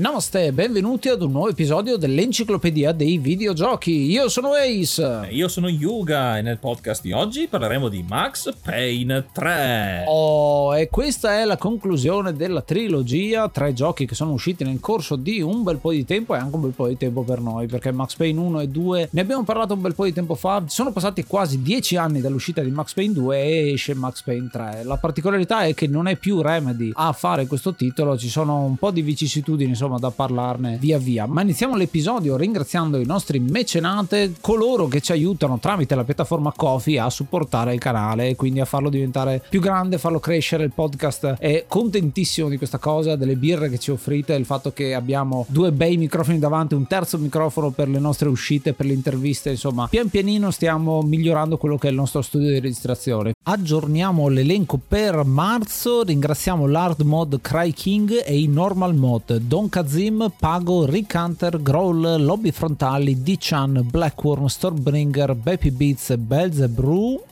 Namaste, benvenuti ad un nuovo episodio dell'Enciclopedia dei Videogiochi. Io sono Ace. Io sono Yuga e nel podcast di oggi parleremo di Max Payne 3. Oh, e questa è la conclusione della trilogia, tre giochi che sono usciti nel corso di un bel po' di tempo e anche un bel po' di tempo per noi, perché Max Payne 1 e 2 ne abbiamo parlato un bel po' di tempo fa, sono passati quasi dieci anni dall'uscita di Max Payne 2 e esce Max Payne 3. La particolarità è che non è più Remedy a fare questo titolo, ci sono un po' di vicissitudini insomma da parlarne via via. Ma iniziamo l'episodio ringraziando i nostri mecenate, coloro che ci aiutano tramite la piattaforma Kofi a supportare il canale e quindi a farlo diventare più grande, farlo crescere. Il podcast è contentissimo di questa cosa, delle birre che ci offrite, il fatto che abbiamo due bei microfoni davanti, un terzo microfono per le nostre uscite, per le interviste, insomma, pian pianino stiamo migliorando quello che è il nostro studio di registrazione. Aggiorniamo l'elenco per marzo, ringraziamo l'hard mod Cry King e i normal mod Don Kazim, Pago, Rick Hunter, Growl, Lobby Frontali, D-Chan, Blackworm, Stormbringer, Baby Beats, Belzebrew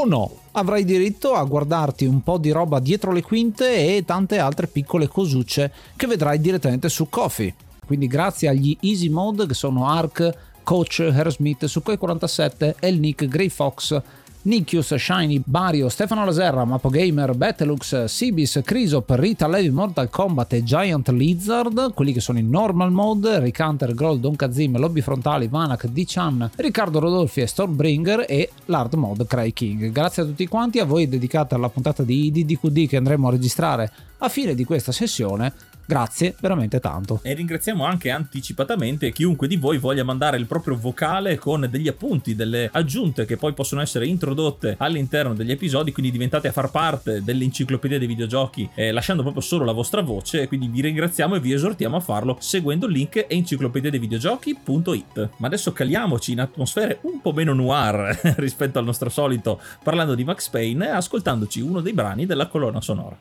o no avrai diritto a guardarti un po' di roba dietro le quinte e tante altre piccole cosucce che vedrai direttamente su Kofi. Quindi grazie agli Easy Mode che sono Ark, Coach, Aerosmith, Sukhoi 47, El Nick, Grey Fox, Nikius, Shiny, Bario, Stefano Laserra, Mapo Gamer, Bettelux, Sibis, Crisop, Rita Levi, Mortal Kombat e Giant Lizard, quelli che sono in normal mode, Rick Hunter, Groll, Don Kazim, Lobby Frontali, Vanak, D-Chan, Riccardo Rodolfi e Stormbringer e l'hard mode Cry King. Grazie a tutti quanti, a voi dedicata alla puntata di IDDQD che andremo a registrare a fine di questa sessione Grazie veramente tanto. E ringraziamo anche anticipatamente chiunque di voi voglia mandare il proprio vocale con degli appunti, delle aggiunte che poi possono essere introdotte all'interno degli episodi, quindi diventate a far parte dell'enciclopedia dei videogiochi eh, lasciando proprio solo la vostra voce, quindi vi ringraziamo e vi esortiamo a farlo seguendo il link enciclopedia dei videogiochi.it. Ma adesso caliamoci in atmosfere un po' meno noir rispetto al nostro solito parlando di Max Payne ascoltandoci uno dei brani della colonna sonora.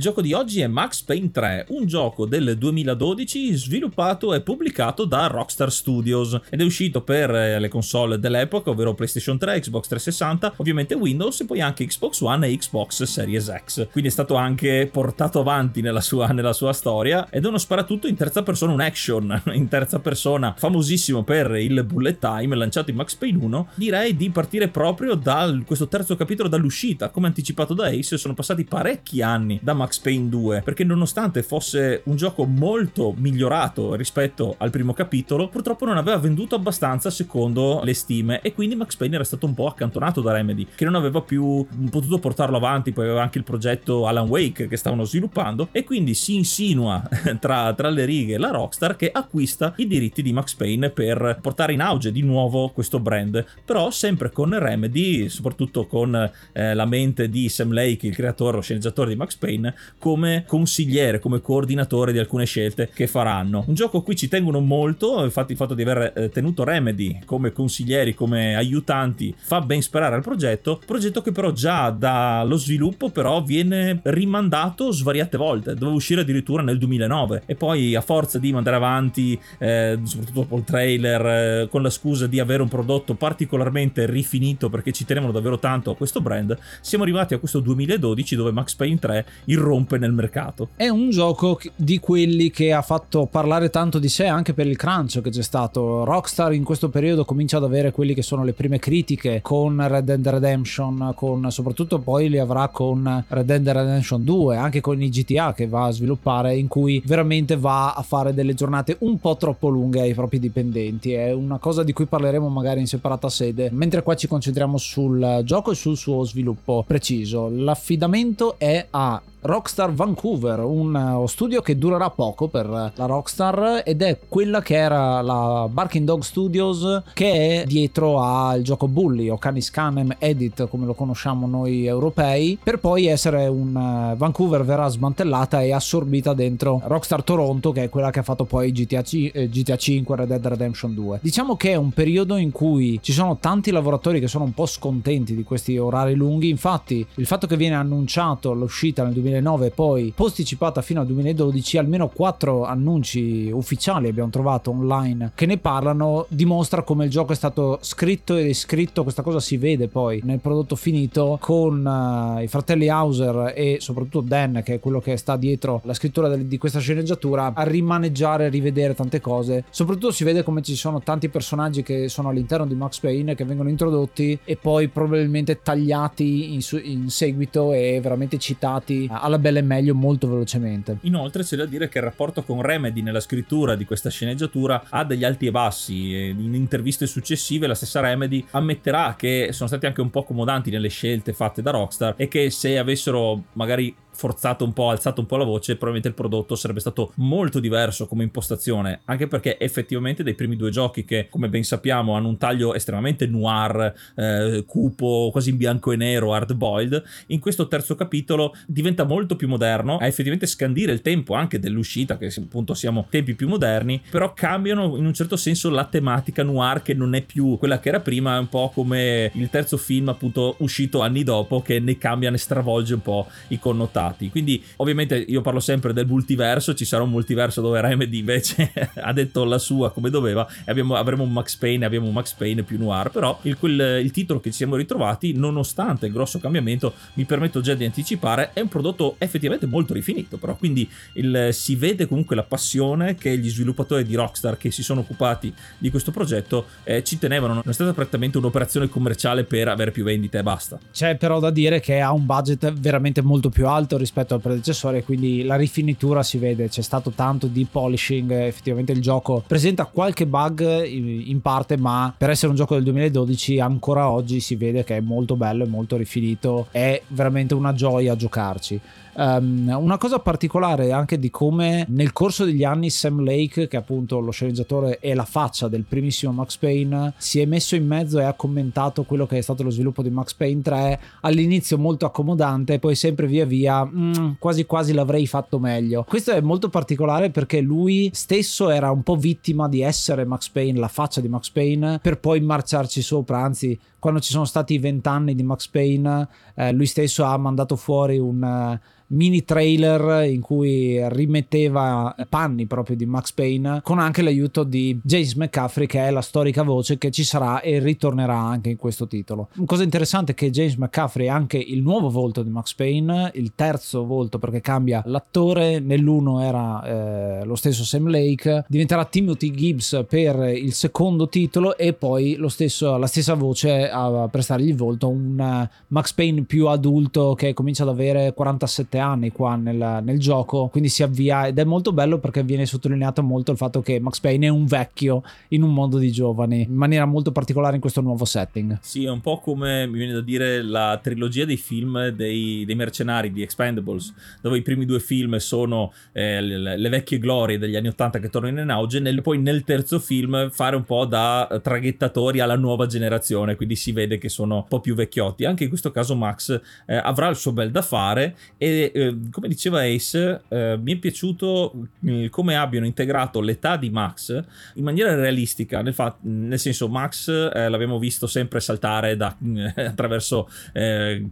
Il gioco di oggi è Max Payne 3, un gioco del 2012 sviluppato e pubblicato da Rockstar Studios ed è uscito per eh, le console dell'epoca, ovvero PlayStation 3, Xbox 360, ovviamente Windows e poi anche Xbox One e Xbox Series X. Quindi è stato anche portato avanti nella sua, nella sua storia ed è uno sparatutto in terza persona, un action in terza persona, famosissimo per il bullet time lanciato in Max Payne 1. Direi di partire proprio da questo terzo capitolo dall'uscita, come anticipato da Ace, sono passati parecchi anni da Max Max Payne 2, perché nonostante fosse un gioco molto migliorato rispetto al primo capitolo, purtroppo non aveva venduto abbastanza secondo le stime e quindi Max Payne era stato un po' accantonato da Remedy, che non aveva più potuto portarlo avanti, poi aveva anche il progetto Alan Wake che stavano sviluppando e quindi si insinua tra, tra le righe la Rockstar che acquista i diritti di Max Payne per portare in auge di nuovo questo brand, però sempre con Remedy, soprattutto con eh, la mente di Sam Lake, il creatore, lo sceneggiatore di Max Payne, come consigliere, come coordinatore di alcune scelte che faranno. Un gioco a cui ci tengono molto, infatti il fatto di aver eh, tenuto Remedy come consiglieri, come aiutanti, fa ben sperare al progetto, progetto che però già dallo sviluppo però viene rimandato svariate volte, doveva uscire addirittura nel 2009 e poi a forza di mandare avanti, eh, soprattutto il trailer, eh, con la scusa di avere un prodotto particolarmente rifinito perché ci tenevano davvero tanto a questo brand, siamo arrivati a questo 2012 dove Max Payne 3 irrompe nel mercato. È un gioco di quelli che ha fatto parlare tanto di sé anche per il crunch che c'è stato. Rockstar in questo periodo comincia ad avere quelli che sono le prime critiche con Red Dead Redemption, con soprattutto poi li avrà con Red Dead Redemption 2, anche con i GTA che va a sviluppare in cui veramente va a fare delle giornate un po' troppo lunghe ai propri dipendenti. È una cosa di cui parleremo magari in separata sede, mentre qua ci concentriamo sul gioco e sul suo sviluppo preciso. L'affidamento è a Rockstar Vancouver, un studio che durerà poco per la Rockstar ed è quella che era la Barking Dog Studios che è dietro al gioco Bully o Canis Canem Edit come lo conosciamo noi europei per poi essere un Vancouver verrà smantellata e assorbita dentro Rockstar Toronto che è quella che ha fatto poi GTA, C- GTA 5 Red Dead Redemption 2 diciamo che è un periodo in cui ci sono tanti lavoratori che sono un po' scontenti di questi orari lunghi. Infatti il fatto che viene annunciato l'uscita nel 2020 2009 poi posticipata fino al 2012 almeno quattro annunci ufficiali abbiamo trovato online che ne parlano dimostra come il gioco è stato scritto e riscritto. Questa cosa si vede poi nel prodotto finito con uh, i fratelli Hauser e soprattutto Dan che è quello che sta dietro la scrittura di questa sceneggiatura a rimaneggiare e rivedere tante cose. Soprattutto si vede come ci sono tanti personaggi che sono all'interno di Max Payne che vengono introdotti e poi probabilmente tagliati in, su- in seguito e veramente citati alla bella e meglio molto velocemente. Inoltre c'è da dire che il rapporto con Remedy nella scrittura di questa sceneggiatura ha degli alti e bassi. In interviste successive la stessa Remedy ammetterà che sono stati anche un po' accomodanti nelle scelte fatte da Rockstar e che se avessero magari forzato un po', alzato un po' la voce, probabilmente il prodotto sarebbe stato molto diverso come impostazione, anche perché effettivamente dei primi due giochi che, come ben sappiamo, hanno un taglio estremamente noir, eh, cupo, quasi in bianco e nero, hard boiled, in questo terzo capitolo diventa molto più moderno, a effettivamente scandire il tempo anche dell'uscita, che appunto siamo tempi più moderni, però cambiano in un certo senso la tematica noir che non è più quella che era prima, è un po' come il terzo film appunto uscito anni dopo che ne cambia, ne stravolge un po' i connotati stati. Quindi, ovviamente, io parlo sempre del multiverso. Ci sarà un multiverso dove Remedy invece ha detto la sua come doveva. E abbiamo, avremo un Max Payne, abbiamo un Max Payne più noir. Però il, quel, il titolo che ci siamo ritrovati, nonostante il grosso cambiamento, mi permetto già di anticipare, è un prodotto effettivamente molto rifinito. Però, quindi il, si vede comunque la passione che gli sviluppatori di Rockstar che si sono occupati di questo progetto eh, ci tenevano. Non è stata prettamente un'operazione commerciale per avere più vendite e basta. C'è però da dire che ha un budget veramente molto più alto rispetto al predecessore, quindi la rifinitura si vede, c'è stato tanto di polishing, effettivamente il gioco presenta qualche bug in parte, ma per essere un gioco del 2012 ancora oggi si vede che è molto bello e molto rifinito, è veramente una gioia giocarci. Um, una cosa particolare anche di come nel corso degli anni Sam Lake, che è appunto lo sceneggiatore e la faccia del primissimo Max Payne, si è messo in mezzo e ha commentato quello che è stato lo sviluppo di Max Payne 3, all'inizio molto accomodante, poi sempre via via mm, quasi quasi l'avrei fatto meglio. Questo è molto particolare perché lui stesso era un po' vittima di essere Max Payne, la faccia di Max Payne, per poi marciarci sopra, anzi quando ci sono stati i vent'anni di Max Payne, eh, lui stesso ha mandato fuori un mini trailer in cui rimetteva panni proprio di Max Payne con anche l'aiuto di James McCaffrey che è la storica voce che ci sarà e ritornerà anche in questo titolo. Una cosa interessante è che James McCaffrey è anche il nuovo volto di Max Payne, il terzo volto perché cambia l'attore, nell'uno era eh, lo stesso Sam Lake, diventerà Timothy Gibbs per il secondo titolo e poi stesso, la stessa voce a prestargli il volto, un uh, Max Payne più adulto che comincia ad avere 47 anni qua nel, nel, gioco, quindi si avvia ed è molto bello perché viene sottolineato molto il fatto che Max Payne è un vecchio in un mondo di giovani, in maniera molto particolare in questo nuovo setting. Sì, è un po' come mi viene da dire la trilogia dei film dei, dei mercenari di Expendables, dove i primi due film sono eh, le, le, vecchie glorie degli anni 80 che tornano in auge, nel, poi nel terzo film fare un po' da traghettatori alla nuova generazione, quindi si vede che sono un po' più vecchiotti. Anche in questo caso Max eh, avrà il suo bel da fare e eh, come diceva Ace, eh, mi è piaciuto eh, come abbiano integrato l'età di Max in maniera realistica, nel, fa- nel senso Max eh, l'abbiamo visto sempre saltare da, attraverso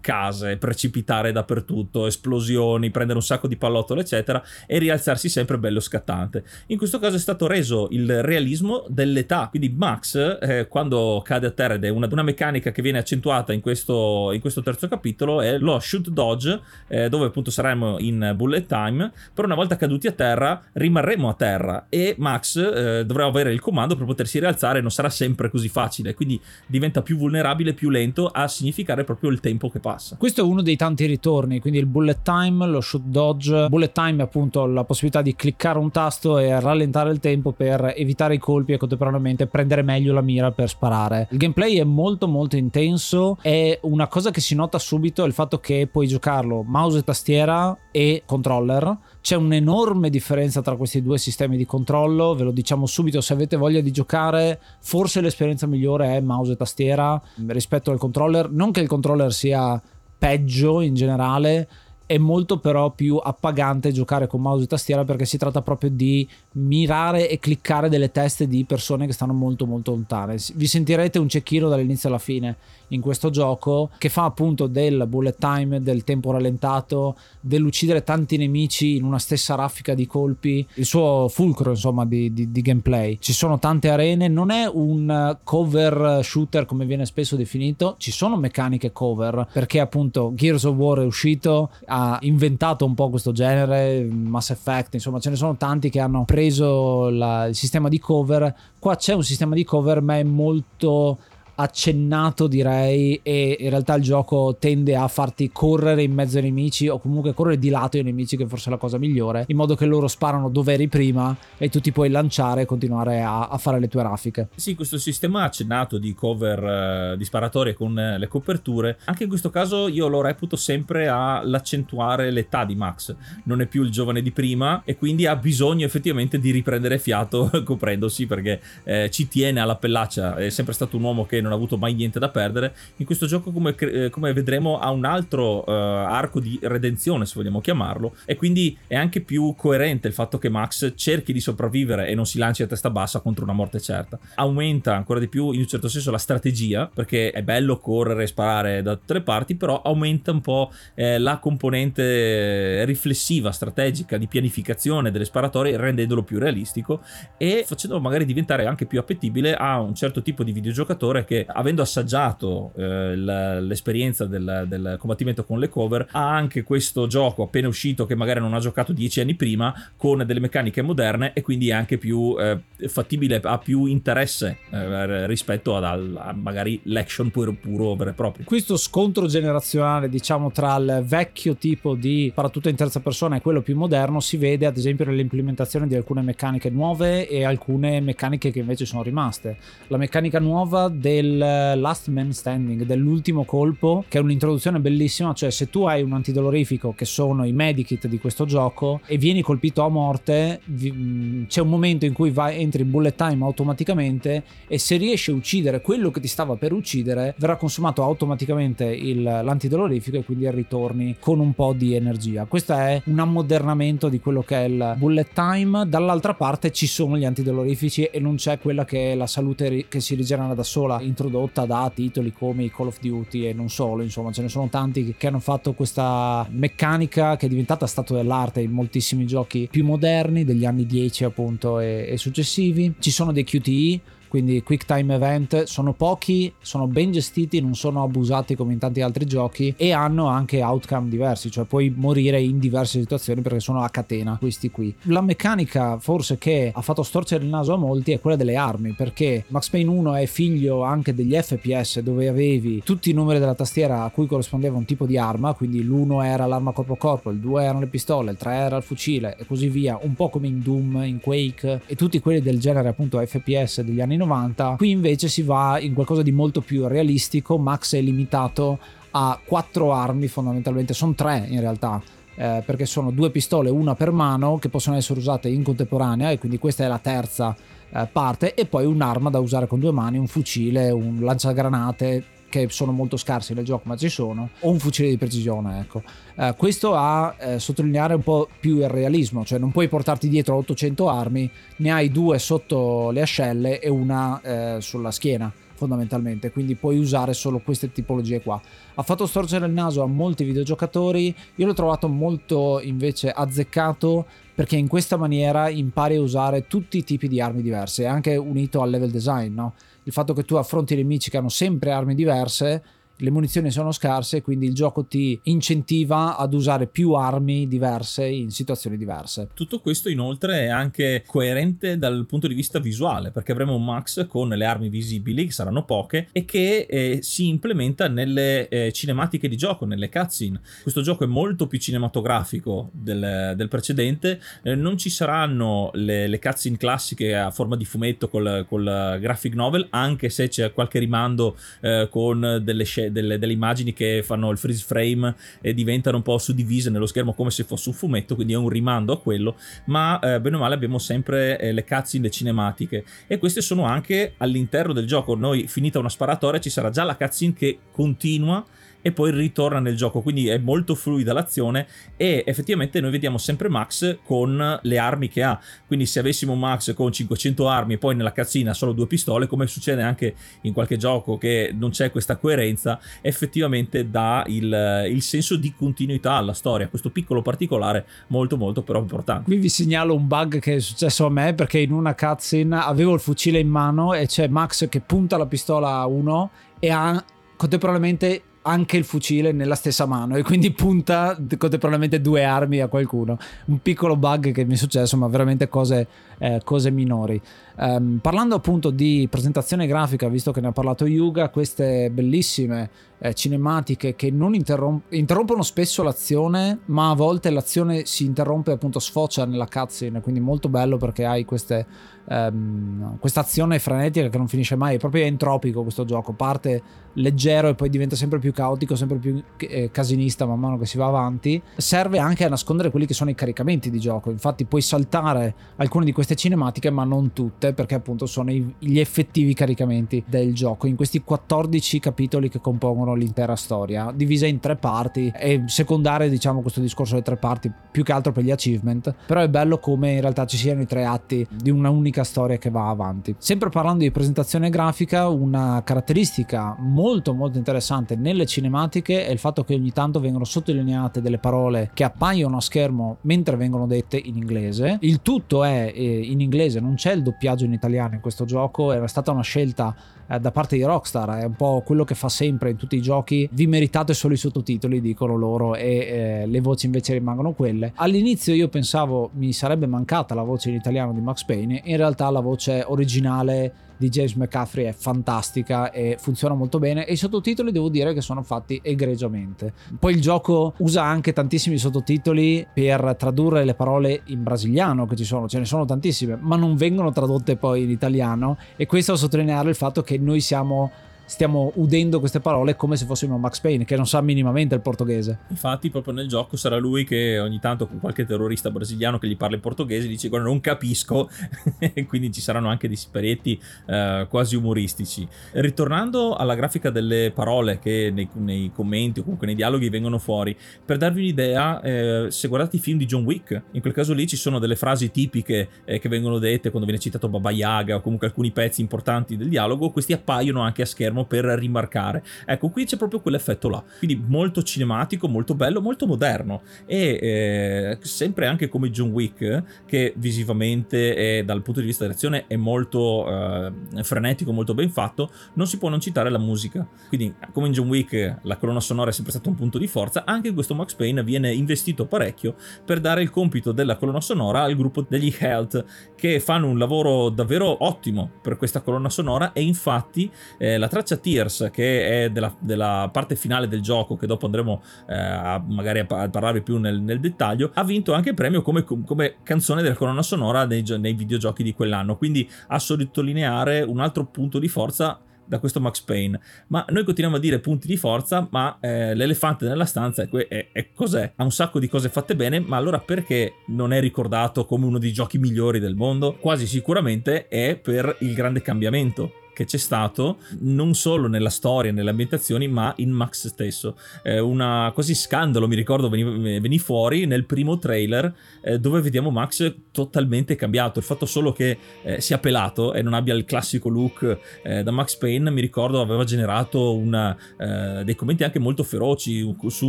case, precipitare dappertutto, esplosioni, prendere un sacco di pallottole eccetera e rialzarsi sempre bello scattante. In questo caso è stato reso il realismo dell'età, quindi Max quando cade a terra ed è una, una meccanica che viene accentuata in questo, in questo terzo capitolo è lo shoot dodge eh, dove appunto saremo in bullet time, però una volta caduti a terra rimarremo a terra. E Max eh, dovrà avere il comando per potersi rialzare, non sarà sempre così facile, quindi diventa più vulnerabile, più lento a significare proprio il tempo che passa. Questo è uno dei tanti ritorni, quindi il bullet time, lo shoot dodge, bullet time è appunto la possibilità di cliccare un tasto e rallentare il tempo per evitare i colpi e contemporaneamente prendere meglio la mira per sparare. Il gameplay è molto molto intenso, è una cosa che si nota subito il fatto che puoi giocarlo mouse e tastiera e controller. C'è un'enorme differenza tra questi due sistemi di controllo, ve lo diciamo subito, se avete voglia di giocare, forse l'esperienza migliore è mouse e tastiera rispetto al controller, non che il controller sia peggio in generale, è molto però più appagante giocare con mouse e tastiera perché si tratta proprio di mirare e cliccare delle teste di persone che stanno molto molto lontane. Vi sentirete un cecchino dall'inizio alla fine in questo gioco che fa appunto del bullet time, del tempo rallentato, dell'uccidere tanti nemici in una stessa raffica di colpi, il suo fulcro insomma di, di, di gameplay. Ci sono tante arene, non è un cover shooter come viene spesso definito, ci sono meccaniche cover perché appunto Gears of War è uscito, ha inventato un po' questo genere, Mass Effect, insomma ce ne sono tanti che hanno preso la, il sistema di cover, qua c'è un sistema di cover ma è molto accennato direi e in realtà il gioco tende a farti correre in mezzo ai nemici o comunque correre di lato ai nemici che forse è la cosa migliore in modo che loro sparano dove eri prima e tu ti puoi lanciare e continuare a, a fare le tue raffiche. Sì questo sistema accennato di cover uh, di sparatorie con uh, le coperture anche in questo caso io lo reputo sempre all'accentuare l'età di Max. Non è più il giovane di prima e quindi ha bisogno effettivamente di riprendere fiato coprendosi perché eh, ci tiene alla pellaccia è sempre stato un uomo che non non ha avuto mai niente da perdere. In questo gioco, come, eh, come vedremo, ha un altro uh, arco di redenzione, se vogliamo chiamarlo, e quindi è anche più coerente il fatto che Max cerchi di sopravvivere e non si lanci a testa bassa contro una morte certa. Aumenta ancora di più, in un certo senso, la strategia, perché è bello correre e sparare da tutte le parti, però aumenta un po' eh, la componente riflessiva, strategica, di pianificazione delle sparatorie, rendendolo più realistico e facendolo magari diventare anche più appetibile a un certo tipo di videogiocatore che avendo assaggiato eh, l'esperienza del, del, combattimento con le cover ha anche questo gioco appena uscito che magari non ha giocato dieci anni prima con delle meccaniche moderne e quindi è anche più eh, fattibile ha più interesse eh, rispetto ad, a magari l'action puro, puro vero e proprio. Questo scontro generazionale diciamo tra il vecchio tipo di paratutto in terza persona e quello più moderno si vede ad esempio nell'implementazione di alcune meccaniche nuove e alcune meccaniche che invece sono rimaste. La meccanica nuova del del Last Man Standing, dell'ultimo colpo, che è un'introduzione bellissima, cioè se tu hai un antidolorifico che sono i medikit di questo gioco e vieni colpito a morte, mm, c'è un momento in cui vai, entri in bullet time automaticamente e se riesci a uccidere quello che ti stava per uccidere, verrà consumato automaticamente il, l'antidolorifico e quindi ritorni con un po' di energia. Questo è un ammodernamento di quello che è il bullet time. Dall'altra parte ci sono gli antidolorifici e non c'è quella che è la salute che si rigenera da sola introdotta da titoli come i Call of Duty e non solo, insomma ce ne sono tanti che hanno fatto questa meccanica che è diventata stato dell'arte in moltissimi giochi più moderni degli anni 10 appunto e, e successivi. Ci sono dei QTE quindi quick time event sono pochi, sono ben gestiti, non sono abusati come in tanti altri giochi e hanno anche outcome diversi, cioè puoi morire in diverse situazioni perché sono a catena questi qui. La meccanica forse che ha fatto storcere il naso a molti è quella delle armi, perché Max Payne 1 è figlio anche degli FPS dove avevi tutti i numeri della tastiera a cui corrispondeva un tipo di arma, quindi l'1 era l'arma corpo a corpo, il 2 erano le pistole, il 3 era il fucile e così via, un po' come in Doom, in Quake e tutti quelli del genere appunto FPS degli anni 90. Qui invece si va in qualcosa di molto più realistico. Max è limitato a quattro armi fondamentalmente, sono tre in realtà. Eh, perché sono due pistole, una per mano, che possono essere usate in contemporanea, e quindi questa è la terza eh, parte, e poi un'arma da usare con due mani, un fucile, un lanciagranate, che sono molto scarsi nel gioco ma ci sono, o un fucile di precisione, ecco. Uh, questo a eh, sottolineare un po' più il realismo, cioè non puoi portarti dietro 800 armi, ne hai due sotto le ascelle e una eh, sulla schiena fondamentalmente, quindi puoi usare solo queste tipologie qua. Ha fatto storcere il naso a molti videogiocatori, io l'ho trovato molto invece azzeccato perché in questa maniera impari a usare tutti i tipi di armi diverse, anche unito al level design, no? Il fatto che tu affronti nemici che hanno sempre armi diverse le munizioni sono scarse, quindi il gioco ti incentiva ad usare più armi diverse in situazioni diverse. Tutto questo inoltre è anche coerente dal punto di vista visuale, perché avremo un Max con le armi visibili, che saranno poche, e che eh, si implementa nelle eh, cinematiche di gioco, nelle cutscene. Questo gioco è molto più cinematografico del, del precedente, eh, non ci saranno le, le, cutscene classiche a forma di fumetto col, col graphic novel, anche se c'è qualche rimando eh, con delle scelte delle, delle, immagini che fanno il freeze frame e diventano un po' suddivise nello schermo come se fosse un fumetto, quindi è un rimando a quello, ma eh, bene o male abbiamo sempre eh, le cutscene, cinematiche e queste sono anche all'interno del gioco. Noi finita una sparatoria ci sarà già la cutscene che continua e poi ritorna nel gioco, quindi è molto fluida l'azione e effettivamente noi vediamo sempre Max con le armi che ha, quindi se avessimo Max con 500 armi e poi nella cazzina solo due pistole, come succede anche in qualche gioco che non c'è questa coerenza, effettivamente dà il, il senso di continuità alla storia, questo piccolo particolare molto molto però importante. Qui vi segnalo un bug che è successo a me perché in una cutscene avevo il fucile in mano e c'è Max che punta la pistola a uno e ha contemporaneamente anche il fucile nella stessa mano e quindi punta contemporaneamente due armi a qualcuno. Un piccolo bug che mi è successo, ma veramente cose, eh, cose minori. Um, parlando appunto di presentazione grafica, visto che ne ha parlato Yuga, queste bellissime eh, cinematiche che non interromp- interrompono spesso l'azione, ma a volte l'azione si interrompe appunto sfocia nella cutscene, quindi molto bello perché hai queste, um, questa azione frenetica che non finisce mai, è proprio entropico questo gioco, parte leggero e poi diventa sempre più caotico, sempre più eh, casinista man mano che si va avanti. Serve anche a nascondere quelli che sono i caricamenti di gioco, infatti puoi saltare alcune di queste cinematiche ma non tutte perché appunto sono gli effettivi caricamenti del gioco in questi 14 capitoli che compongono l'intera storia divisa in tre parti e secondarie diciamo questo discorso delle tre parti più che altro per gli achievement però è bello come in realtà ci siano i tre atti di una unica storia che va avanti. Sempre parlando di presentazione grafica una caratteristica molto molto interessante nelle cinematiche è il fatto che ogni tanto vengono sottolineate delle parole che appaiono a schermo mentre vengono dette in inglese. Il tutto è eh, in inglese non c'è il doppiaggio in italiano in questo gioco, era stata una scelta eh, da parte di Rockstar, è un po' quello che fa sempre in tutti i giochi, vi meritate solo i sottotitoli, dicono loro, e eh, le voci invece rimangono quelle. All'inizio io pensavo mi sarebbe mancata la voce in italiano di Max Payne, in realtà la voce originale di James McCaffrey è fantastica e funziona molto bene. E i sottotitoli devo dire che sono fatti egregiamente. Poi il gioco usa anche tantissimi sottotitoli per tradurre le parole in brasiliano che ci sono, ce ne sono tantissime, ma non vengono tradotte poi in italiano. E questo a sottolineare il fatto che noi siamo stiamo udendo queste parole come se fossimo Max Payne, che non sa minimamente il portoghese. Infatti, proprio nel gioco sarà lui che ogni tanto con qualche terrorista brasiliano che gli parla in portoghese dice: Guarda, non capisco. quindi ci saranno anche dei siparietti eh, quasi umoristici. Ritornando alla grafica delle parole che nei, nei, commenti o comunque nei dialoghi vengono fuori, per darvi un'idea, eh, se guardate i film di John Wick, in quel caso lì ci sono delle frasi tipiche eh, che vengono dette quando viene citato Baba Yaga o comunque alcuni pezzi importanti del dialogo, questi appaiono anche a schermo schermo per rimarcare. Ecco, qui c'è proprio quell'effetto là. Quindi molto cinematico, molto bello, molto moderno. E eh, sempre anche come John Wick, che visivamente e dal punto di vista dell'azione è molto eh, frenetico, molto ben fatto, non si può non citare la musica. Quindi, come in John Wick, la colonna sonora è sempre stata un punto di forza, anche in questo Max Payne viene investito parecchio per dare il compito della colonna sonora al gruppo degli Health, che fanno un lavoro davvero ottimo per questa colonna sonora e infatti eh, la traccia traccia Tears, che è della, della, parte finale del gioco, che dopo andremo eh, a, magari a, parlare più nel, nel, dettaglio, ha vinto anche il premio come, come canzone della colonna sonora nei, nei videogiochi di quell'anno. Quindi a sottolineare un altro punto di forza da questo Max Payne. Ma noi continuiamo a dire punti di forza, ma eh, l'elefante nella stanza è, è, è, cos'è? Ha un sacco di cose fatte bene, ma allora perché non è ricordato come uno dei giochi migliori del mondo? Quasi sicuramente è per il grande cambiamento che c'è stato non solo nella storia, nelle ambientazioni, ma in Max stesso. Eh, una quasi scandalo, mi ricordo, venì, venì fuori nel primo trailer eh, dove vediamo Max totalmente cambiato. Il fatto solo che eh, sia pelato e non abbia il classico look eh, da Max Payne, mi ricordo, aveva generato una, eh, dei commenti anche molto feroci su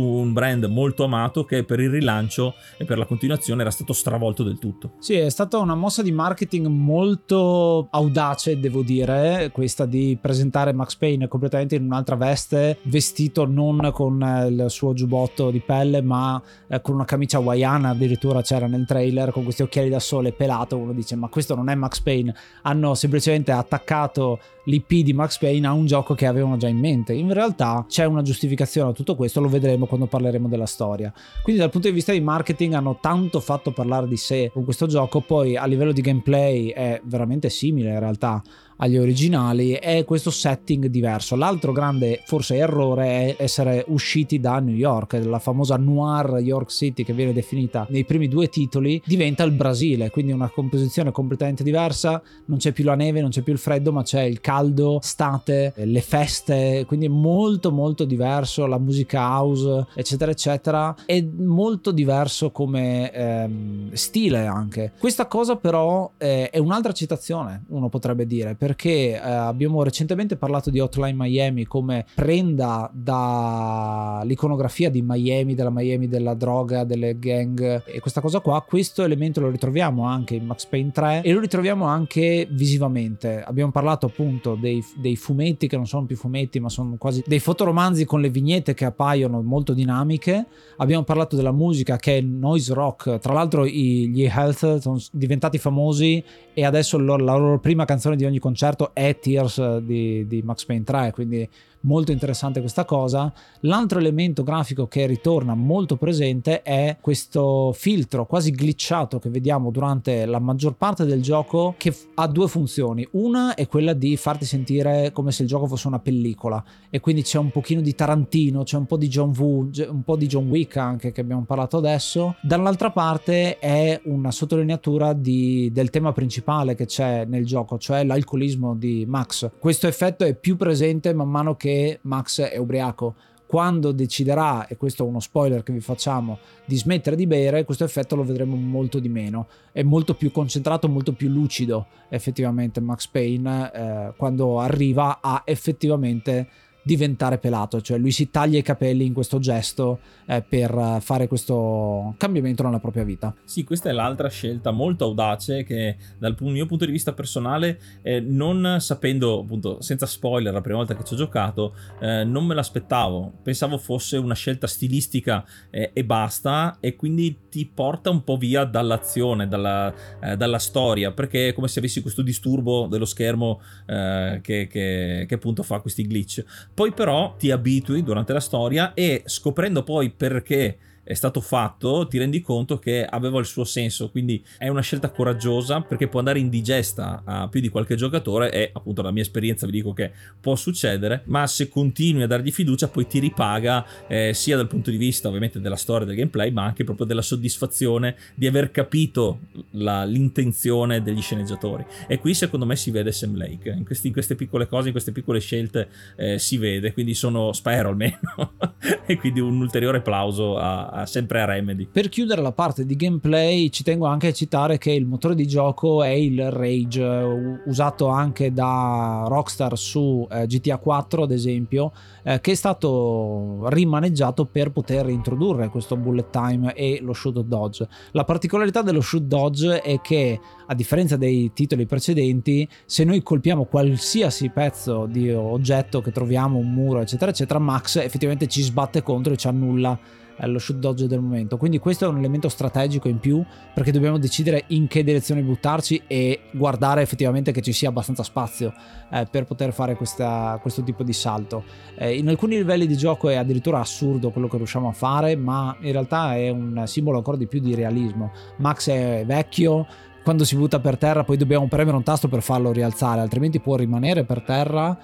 un brand molto amato che per il rilancio e per la continuazione era stato stravolto del tutto. Sì, è stata una mossa di marketing molto audace, devo dire questa di presentare Max Payne completamente in un'altra veste, vestito non con eh, il suo giubbotto di pelle, ma eh, con una camicia hawaiana, addirittura c'era nel trailer, con questi occhiali da sole pelato. Uno dice: Ma questo non è Max Payne. Hanno semplicemente attaccato l'IP di Max Payne a un gioco che avevano già in mente. In realtà c'è una giustificazione a tutto questo, lo vedremo quando parleremo della storia. Quindi, dal punto di vista di marketing, hanno tanto fatto parlare di sé con questo gioco. Poi, a livello di gameplay, è veramente simile in realtà agli originali è questo setting diverso. L'altro grande forse errore è essere usciti da New York, la famosa noir York City che viene definita nei primi due titoli, diventa il Brasile, quindi una composizione completamente diversa, non c'è più la neve, non c'è più il freddo, ma c'è il caldo, state, le feste, quindi è molto molto diverso, la musica house, eccetera eccetera, è molto diverso come ehm, stile anche. Questa cosa però eh, è un'altra citazione, uno potrebbe dire, perché eh, abbiamo recentemente parlato di Hotline Miami come prenda dall'iconografia di Miami, della Miami della droga, delle gang e questa cosa qua, questo elemento lo ritroviamo anche in Max Payne 3 e lo ritroviamo anche visivamente. Abbiamo parlato appunto dei, dei fumetti che non sono più fumetti ma sono quasi dei fotoromanzi con le vignette che appaiono molto dinamiche. Abbiamo parlato della musica che è noise rock, tra l'altro gli Health sono diventati famosi e adesso la loro prima canzone di ogni concerto concerto è Tears di, di Max Payne 3, quindi molto interessante questa cosa. L'altro elemento grafico che ritorna molto presente è questo filtro quasi glitchato che vediamo durante la maggior parte del gioco che ha due funzioni. Una è quella di farti sentire come se il gioco fosse una pellicola e quindi c'è un pochino di Tarantino, c'è un po' di John Woo, un po' di John Wick anche che abbiamo parlato adesso. Dall'altra parte è una sottolineatura di, del tema principale che c'è nel gioco, cioè l'alcolismo di Max. Questo effetto è più presente man mano che che Max è ubriaco. Quando deciderà, e questo è uno spoiler che vi facciamo, di smettere di bere, questo effetto lo vedremo molto di meno. È molto più concentrato, molto più lucido effettivamente Max Payne eh, quando arriva a effettivamente diventare pelato, cioè lui si taglia i capelli in questo gesto eh, per fare questo cambiamento nella propria vita. Sì, questa è l'altra scelta molto audace che dal mio punto di vista personale, eh, non sapendo appunto senza spoiler la prima volta che ci ho giocato, eh, non me l'aspettavo, pensavo fosse una scelta stilistica eh, e basta e quindi ti porta un po' via dall'azione, dalla, eh, dalla storia, perché è come se avessi questo disturbo dello schermo eh, che, che, che appunto fa questi glitch poi però ti abitui durante la storia e scoprendo poi perché è stato fatto, ti rendi conto che aveva il suo senso, quindi è una scelta coraggiosa perché può andare indigesta a più di qualche giocatore e appunto la mia esperienza vi dico che può succedere, ma se continui a dargli fiducia poi ti ripaga eh, sia dal punto di vista ovviamente della storia del gameplay, ma anche proprio della soddisfazione di aver capito la, l'intenzione degli sceneggiatori. E qui secondo me si vede Sam Lake, in, questi, in queste piccole cose, in queste piccole scelte eh, si vede, quindi sono, spero almeno, e quindi un ulteriore applauso a sempre a Remedy. Per chiudere la parte di gameplay ci tengo anche a citare che il motore di gioco è il Rage usato anche da Rockstar su eh, GTA 4 ad esempio eh, che è stato rimaneggiato per poter introdurre questo bullet time e lo shoot dodge. La particolarità dello shoot dodge è che a differenza dei titoli precedenti se noi colpiamo qualsiasi pezzo di oggetto che troviamo, un muro eccetera eccetera, Max effettivamente ci sbatte contro e ci annulla lo shoot dodge del momento. Quindi questo è un elemento strategico in più perché dobbiamo decidere in che direzione buttarci e guardare effettivamente che ci sia abbastanza spazio eh, per poter fare questa, questo tipo di salto. Eh, in alcuni livelli di gioco è addirittura assurdo quello che riusciamo a fare, ma in realtà è un simbolo ancora di più di realismo. Max è vecchio, quando si butta per terra poi dobbiamo premere un tasto per farlo rialzare, altrimenti può rimanere per terra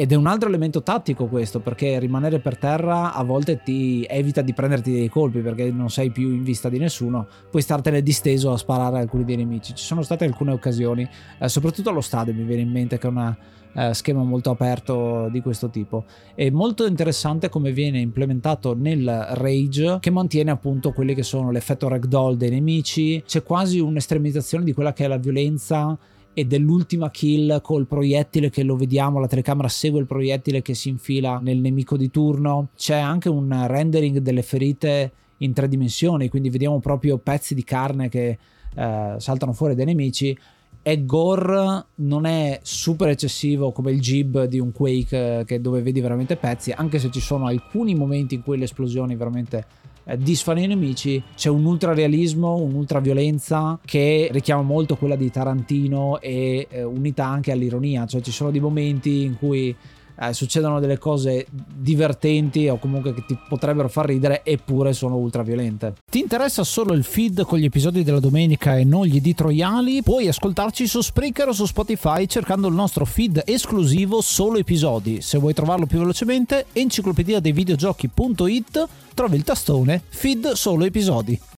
ed è un altro elemento tattico questo, perché rimanere per terra a volte ti evita di prenderti dei colpi perché non sei più in vista di nessuno, puoi startene disteso a sparare alcuni dei nemici. Ci sono state alcune occasioni, eh, soprattutto allo stadio mi viene in mente che è una, eh, schema molto aperto di questo tipo. È molto interessante come viene implementato nel Rage che mantiene appunto quelli che sono l'effetto ragdoll dei nemici, c'è quasi un'estremizzazione di quella che è la violenza e dell'ultima kill col proiettile che lo vediamo, la telecamera segue il proiettile che si infila nel nemico di turno. C'è anche un rendering delle ferite in tre dimensioni, quindi vediamo proprio pezzi di carne che eh, saltano fuori dai nemici. E gore non è super eccessivo come il jib di un Quake che dove vedi veramente pezzi, anche se ci sono alcuni momenti in cui le esplosioni veramente eh, disfano i nemici, c'è un ultra realismo, un'ultra violenza che richiama molto quella di Tarantino e eh, unità anche all'ironia, cioè ci sono dei momenti in cui eh, succedono delle cose divertenti o comunque che ti potrebbero far ridere eppure sono ultra violente. Ti interessa solo il feed con gli episodi della domenica e non gli editoriali? Puoi ascoltarci su Spreaker o su Spotify cercando il nostro feed esclusivo solo episodi. Se vuoi trovarlo più velocemente, enciclopedia dei videogiochi.it trovi il tastone feed solo episodi.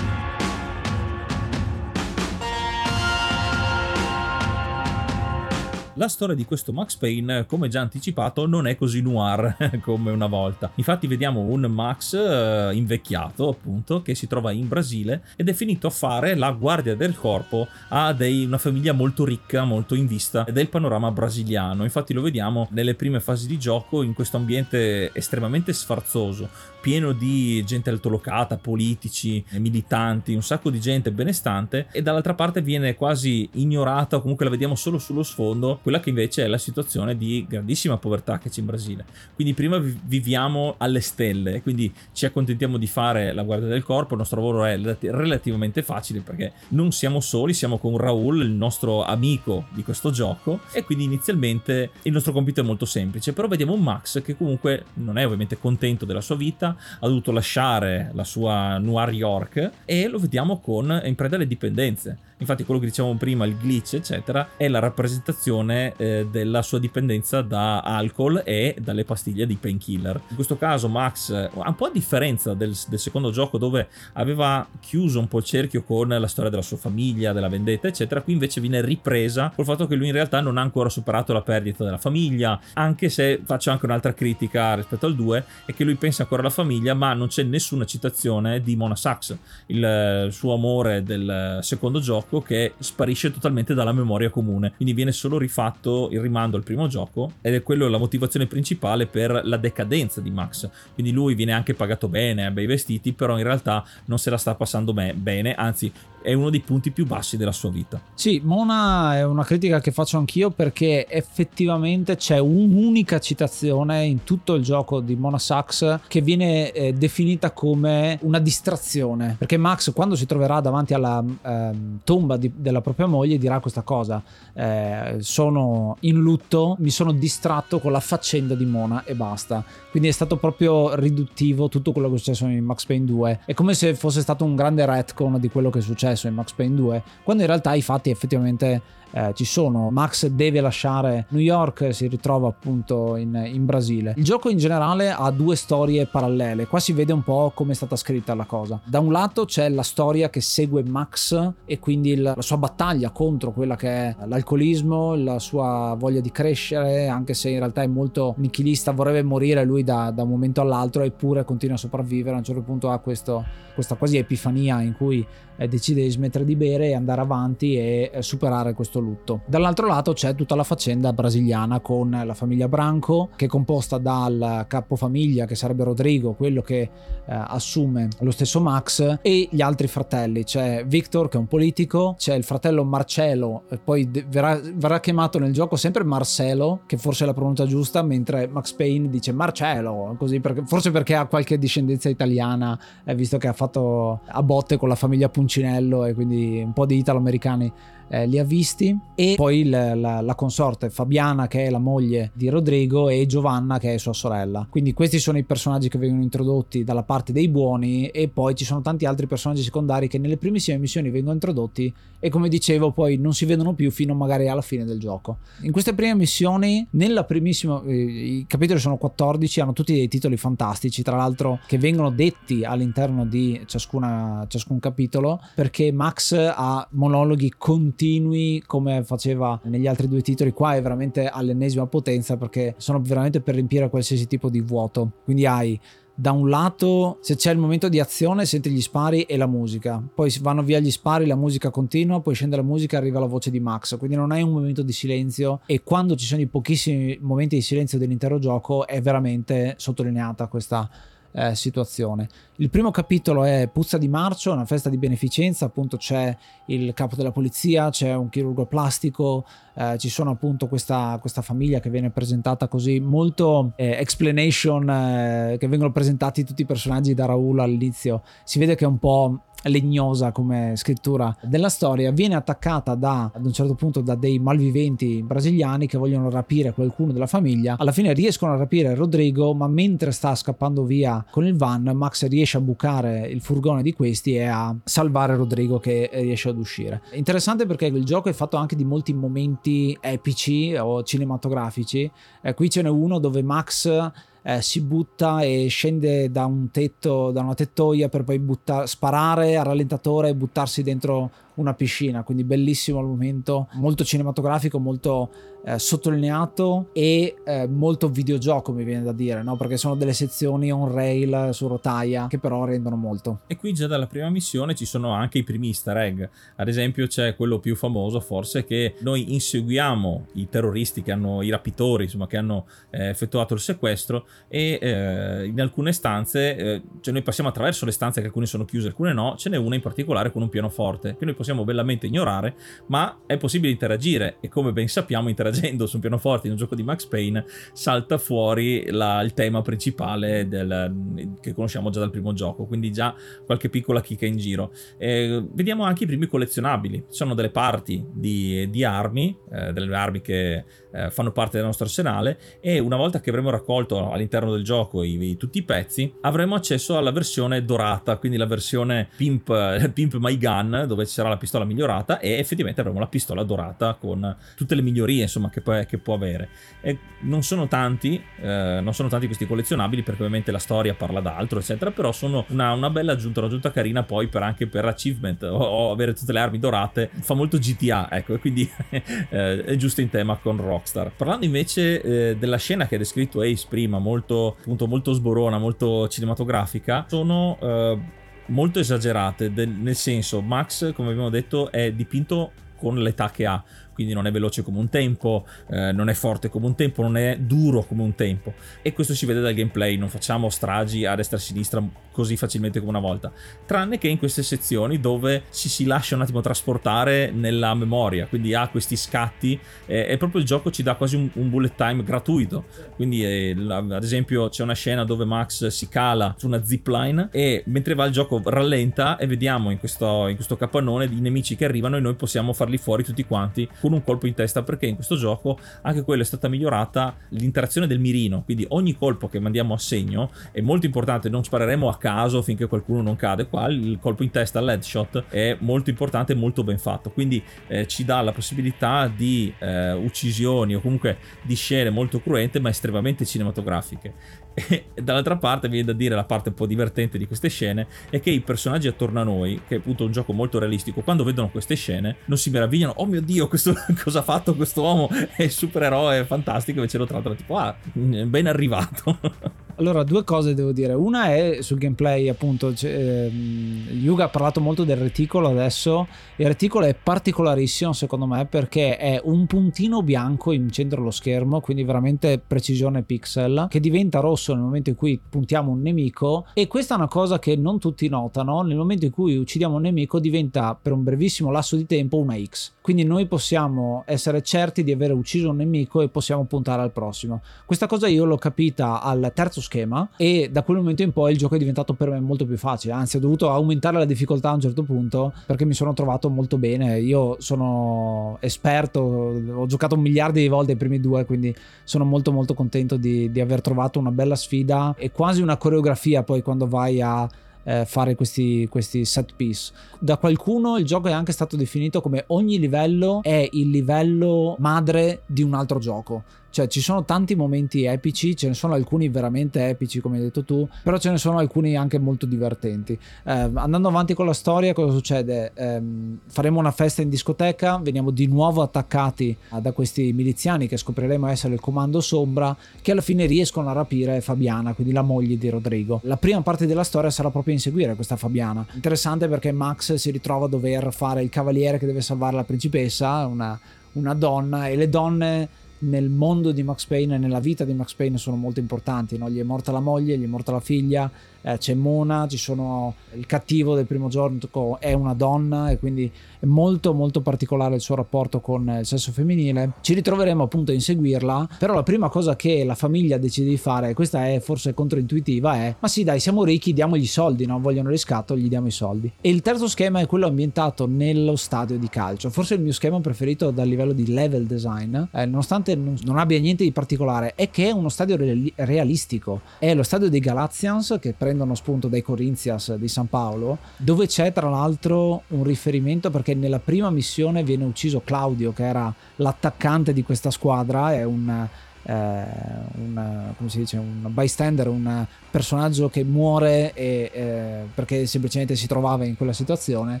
La storia di questo Max Payne, come già anticipato, non è così noir come una volta. Infatti vediamo un Max eh, invecchiato, appunto, che si trova in Brasile ed è finito a fare la guardia del corpo a dei, una famiglia molto ricca, molto in vista del panorama brasiliano. Infatti lo vediamo nelle prime fasi di gioco in questo ambiente estremamente sfarzoso, pieno di gente altolocata, politici, militanti, un sacco di gente benestante e dall'altra parte viene quasi ignorata o comunque la vediamo solo sullo sfondo quella che invece è la situazione di grandissima povertà che c'è in Brasile. Quindi prima viviamo alle stelle, quindi ci accontentiamo di fare la guardia del corpo, il nostro lavoro è relativamente facile perché non siamo soli, siamo con Raul, il nostro amico di questo gioco e quindi inizialmente il nostro compito è molto semplice, però vediamo un Max che comunque non è ovviamente contento della sua vita, ha dovuto lasciare la sua New York e lo vediamo con in preda alle dipendenze Infatti quello che dicevamo prima, il glitch, eccetera, è la rappresentazione eh, della sua dipendenza da alcol e dalle pastiglie di painkiller. In questo caso Max, un po' a differenza del, del, secondo gioco dove aveva chiuso un po' il cerchio con la storia della sua famiglia, della vendetta, eccetera, qui invece viene ripresa col fatto che lui in realtà non ha ancora superato la perdita della famiglia, anche se faccio anche un'altra critica rispetto al 2, è che lui pensa ancora alla famiglia, ma non c'è nessuna citazione di Mona Sachs, il, il suo amore del secondo gioco gioco che sparisce totalmente dalla memoria comune. Quindi viene solo rifatto il rimando al primo gioco ed è quello la motivazione principale per la decadenza di Max. Quindi lui viene anche pagato bene, ha bei vestiti, però in realtà non se la sta passando bene, anzi è uno dei punti più bassi della sua vita. Sì, Mona è una critica che faccio anch'io perché effettivamente c'è un'unica citazione in tutto il gioco di Mona Sachs che viene eh, definita come una distrazione. Perché Max quando si troverà davanti alla eh, tomba di, della propria moglie dirà questa cosa, eh, sono in lutto, mi sono distratto con la faccenda di Mona e basta. Quindi è stato proprio riduttivo tutto quello che è successo in Max Payne 2. È come se fosse stato un grande retcon di quello che è successo successo in Max Payne 2, quando in realtà i fatti effettivamente eh, ci sono. Max deve lasciare New York, si ritrova appunto in, in, Brasile. Il gioco in generale ha due storie parallele, qua si vede un po' come è stata scritta la cosa. Da un lato c'è la storia che segue Max e quindi il, la sua battaglia contro quella che è l'alcolismo, la sua voglia di crescere, anche se in realtà è molto nichilista, vorrebbe morire lui da, da un momento all'altro eppure continua a sopravvivere. A un certo punto ha questo, questa quasi epifania in cui eh, decide di smettere di bere e andare avanti e eh, superare questo lutto. Dall'altro lato c'è tutta la faccenda brasiliana con la famiglia Branco che è composta dal capofamiglia che sarebbe Rodrigo, quello che eh, assume lo stesso Max e gli altri fratelli. C'è Victor che è un politico, c'è il fratello Marcello, poi verrà, verrà, chiamato nel gioco sempre Marcelo, che forse è la pronuncia giusta, mentre Max Payne dice Marcello, così perché, forse perché ha qualche discendenza italiana, eh, visto che ha fatto a botte con la famiglia Puncinello e quindi un po' di italo-americani eh, li ha visti. E poi la, la, la, consorte Fabiana che è la moglie di Rodrigo e Giovanna che è sua sorella. Quindi questi sono i personaggi che vengono introdotti dalla parte dei buoni e poi ci sono tanti altri personaggi secondari che nelle primissime missioni vengono introdotti e come dicevo poi non si vedono più fino magari alla fine del gioco in queste prime missioni nella primissima eh, i capitoli sono 14 hanno tutti dei titoli fantastici tra l'altro che vengono detti all'interno di ciascuna, ciascun capitolo perché Max ha monologhi continui come faceva negli altri due titoli. Qua è veramente all'ennesima potenza perché sono veramente per riempire qualsiasi tipo di vuoto. Quindi hai da un lato se c'è il momento di azione senti gli spari e la musica. Poi vanno via gli spari la musica continua poi scende la musica arriva la voce di Max. Quindi non hai un momento di silenzio e quando ci sono i pochissimi momenti di silenzio dell'intero gioco è veramente sottolineata questa eh, situazione. Il primo capitolo è Puzza di Marcio, una festa di beneficenza, appunto c'è il capo della polizia, c'è un chirurgo plastico, eh, ci sono appunto questa, questa, famiglia che viene presentata così, molto eh, explanation, eh, che vengono presentati tutti i personaggi da Raul all'inizio, si vede che è un po' legnosa come scrittura della storia, viene attaccata da, ad un certo punto da dei malviventi brasiliani che vogliono rapire qualcuno della famiglia. Alla fine riescono a rapire Rodrigo, ma mentre sta scappando via con il van, Max riesce a bucare il furgone di questi e a salvare Rodrigo che riesce ad uscire. Interessante perché il gioco è fatto anche di molti momenti epici o cinematografici. Eh, qui ce n'è uno dove Max eh, si butta e scende da un tetto, da una tettoia per poi butta, sparare al rallentatore e buttarsi dentro una piscina, quindi bellissimo al momento, molto cinematografico, molto eh, sottolineato e eh, molto videogioco mi viene da dire, no? perché sono delle sezioni on rail su rotaia che però rendono molto. E qui già dalla prima missione ci sono anche i primi easter egg, ad esempio c'è quello più famoso forse che noi inseguiamo i terroristi che hanno, i rapitori insomma che hanno eh, effettuato il sequestro e eh, in alcune stanze, eh, cioè noi passiamo attraverso le stanze che alcune sono chiuse, alcune no, ce n'è una in particolare con un pianoforte che noi possiamo possiamo bellamente ignorare, ma è possibile interagire e come ben sappiamo interagendo su un pianoforte in un gioco di Max Payne salta fuori la, il tema principale del, che conosciamo già dal primo gioco, quindi già qualche piccola chicca in giro. Eh, vediamo anche i primi collezionabili, sono delle parti di, di armi, eh, delle armi che eh, fanno parte del nostro arsenale e una volta che avremo raccolto all'interno del gioco i, i, tutti i pezzi avremo accesso alla versione dorata, quindi la versione Pimp, Pimp My Gun dove ci sarà la pistola migliorata e effettivamente avremo la pistola dorata con tutte le migliorie insomma che, può, che può avere. E non sono tanti, eh, non sono tanti questi collezionabili perché ovviamente la storia parla d'altro eccetera, però sono una, una bella aggiunta, un'aggiunta carina poi per anche per achievement o, o avere tutte le armi dorate, fa molto GTA ecco e quindi eh, è giusto in tema con Rock. Rockstar. Parlando invece eh, della scena che ha descritto Ace prima, molto, appunto, molto sborona, molto cinematografica, sono eh, molto esagerate, del, nel senso Max, come abbiamo detto, è dipinto con l'età che ha quindi non è veloce come un tempo, eh, non è forte come un tempo, non è duro come un tempo. E questo si vede dal gameplay, non facciamo stragi a destra e a sinistra così facilmente come una volta, tranne che in queste sezioni dove ci si lascia un attimo trasportare nella memoria, quindi ha questi scatti eh, e proprio il gioco ci dà quasi un, un bullet time gratuito. Quindi eh, ad esempio c'è una scena dove Max si cala su una zipline e mentre va il gioco rallenta e vediamo in questo, in questo capannone i nemici che arrivano e noi possiamo farli fuori tutti quanti con un colpo in testa perché in questo gioco anche quello è stata migliorata l'interazione del mirino, quindi ogni colpo che mandiamo a segno è molto importante, non spareremo a caso finché qualcuno non cade, qua il colpo in testa, l'headshot è molto importante e molto ben fatto, quindi eh, ci dà la possibilità di eh, uccisioni o comunque di scene molto cruente ma estremamente cinematografiche. E dall'altra parte viene da dire la parte un po' divertente di queste scene è che i personaggi attorno a noi, che è appunto un gioco molto realistico, quando vedono queste scene non si meravigliano, oh mio dio, questo, cosa ha fatto questo uomo? È il supereroe fantastico, invece lo trattano tipo, ah, ben arrivato. Allora, due cose devo dire. Una è sul gameplay, appunto. Eh, Yuga ha parlato molto del reticolo adesso. Il reticolo è particolarissimo, secondo me, perché è un puntino bianco in centro allo schermo, quindi veramente precisione pixel, che diventa rosso nel momento in cui puntiamo un nemico. E questa è una cosa che non tutti notano. Nel momento in cui uccidiamo un nemico, diventa per un brevissimo lasso di tempo una X. Quindi noi possiamo essere certi di aver ucciso un nemico e possiamo puntare al prossimo. Questa cosa io l'ho capita al terzo schema e da quel momento in poi il gioco è diventato per me molto più facile, anzi ho dovuto aumentare la difficoltà a un certo punto perché mi sono trovato molto bene, io sono esperto, ho giocato un miliardo di volte i primi due, quindi sono molto molto contento di, di aver trovato una bella sfida e quasi una coreografia poi quando vai a eh, fare questi, questi set piece. Da qualcuno il gioco è anche stato definito come ogni livello è il livello madre di un altro gioco Cioè ci sono tanti momenti epici, ce ne sono alcuni veramente epici come hai detto tu, però ce ne sono alcuni anche molto divertenti. Eh, andando avanti con la storia cosa succede? Eh, faremo una festa in discoteca, veniamo di nuovo attaccati da questi miliziani che scopriremo essere il comando Sombra, che alla fine riescono a rapire Fabiana, quindi la moglie di Rodrigo. La prima parte della storia sarà proprio inseguire questa Fabiana. Interessante perché Max si ritrova a dover fare il cavaliere che deve salvare la principessa, una, una donna, e le donne nel mondo di Max Payne e nella vita di Max Payne sono molto importanti. No? Gli è morta la moglie, gli è morta la figlia, eh, c'è Mona, ci sono il cattivo del primo giorno è una donna e quindi è molto molto particolare il suo rapporto con il sesso femminile. Ci ritroveremo appunto a inseguirla, però la prima cosa che la famiglia decide di fare, questa è forse controintuitiva, è ma sì dai siamo ricchi, diamogli i soldi, non vogliono riscatto, gli diamo i soldi. E il terzo schema è quello ambientato nello stadio di calcio, forse il mio schema preferito dal livello di level design, eh, nonostante non, non, abbia niente di particolare, è che è uno stadio realistico, è lo stadio dei Galatians che prende prendono spunto dai Corinthians di San Paolo, dove c'è tra l'altro un riferimento perché nella prima missione viene ucciso Claudio, che era l'attaccante di questa squadra, è un, eh, un, come si dice, un bystander, un personaggio che muore e, eh, perché semplicemente si trovava in quella situazione.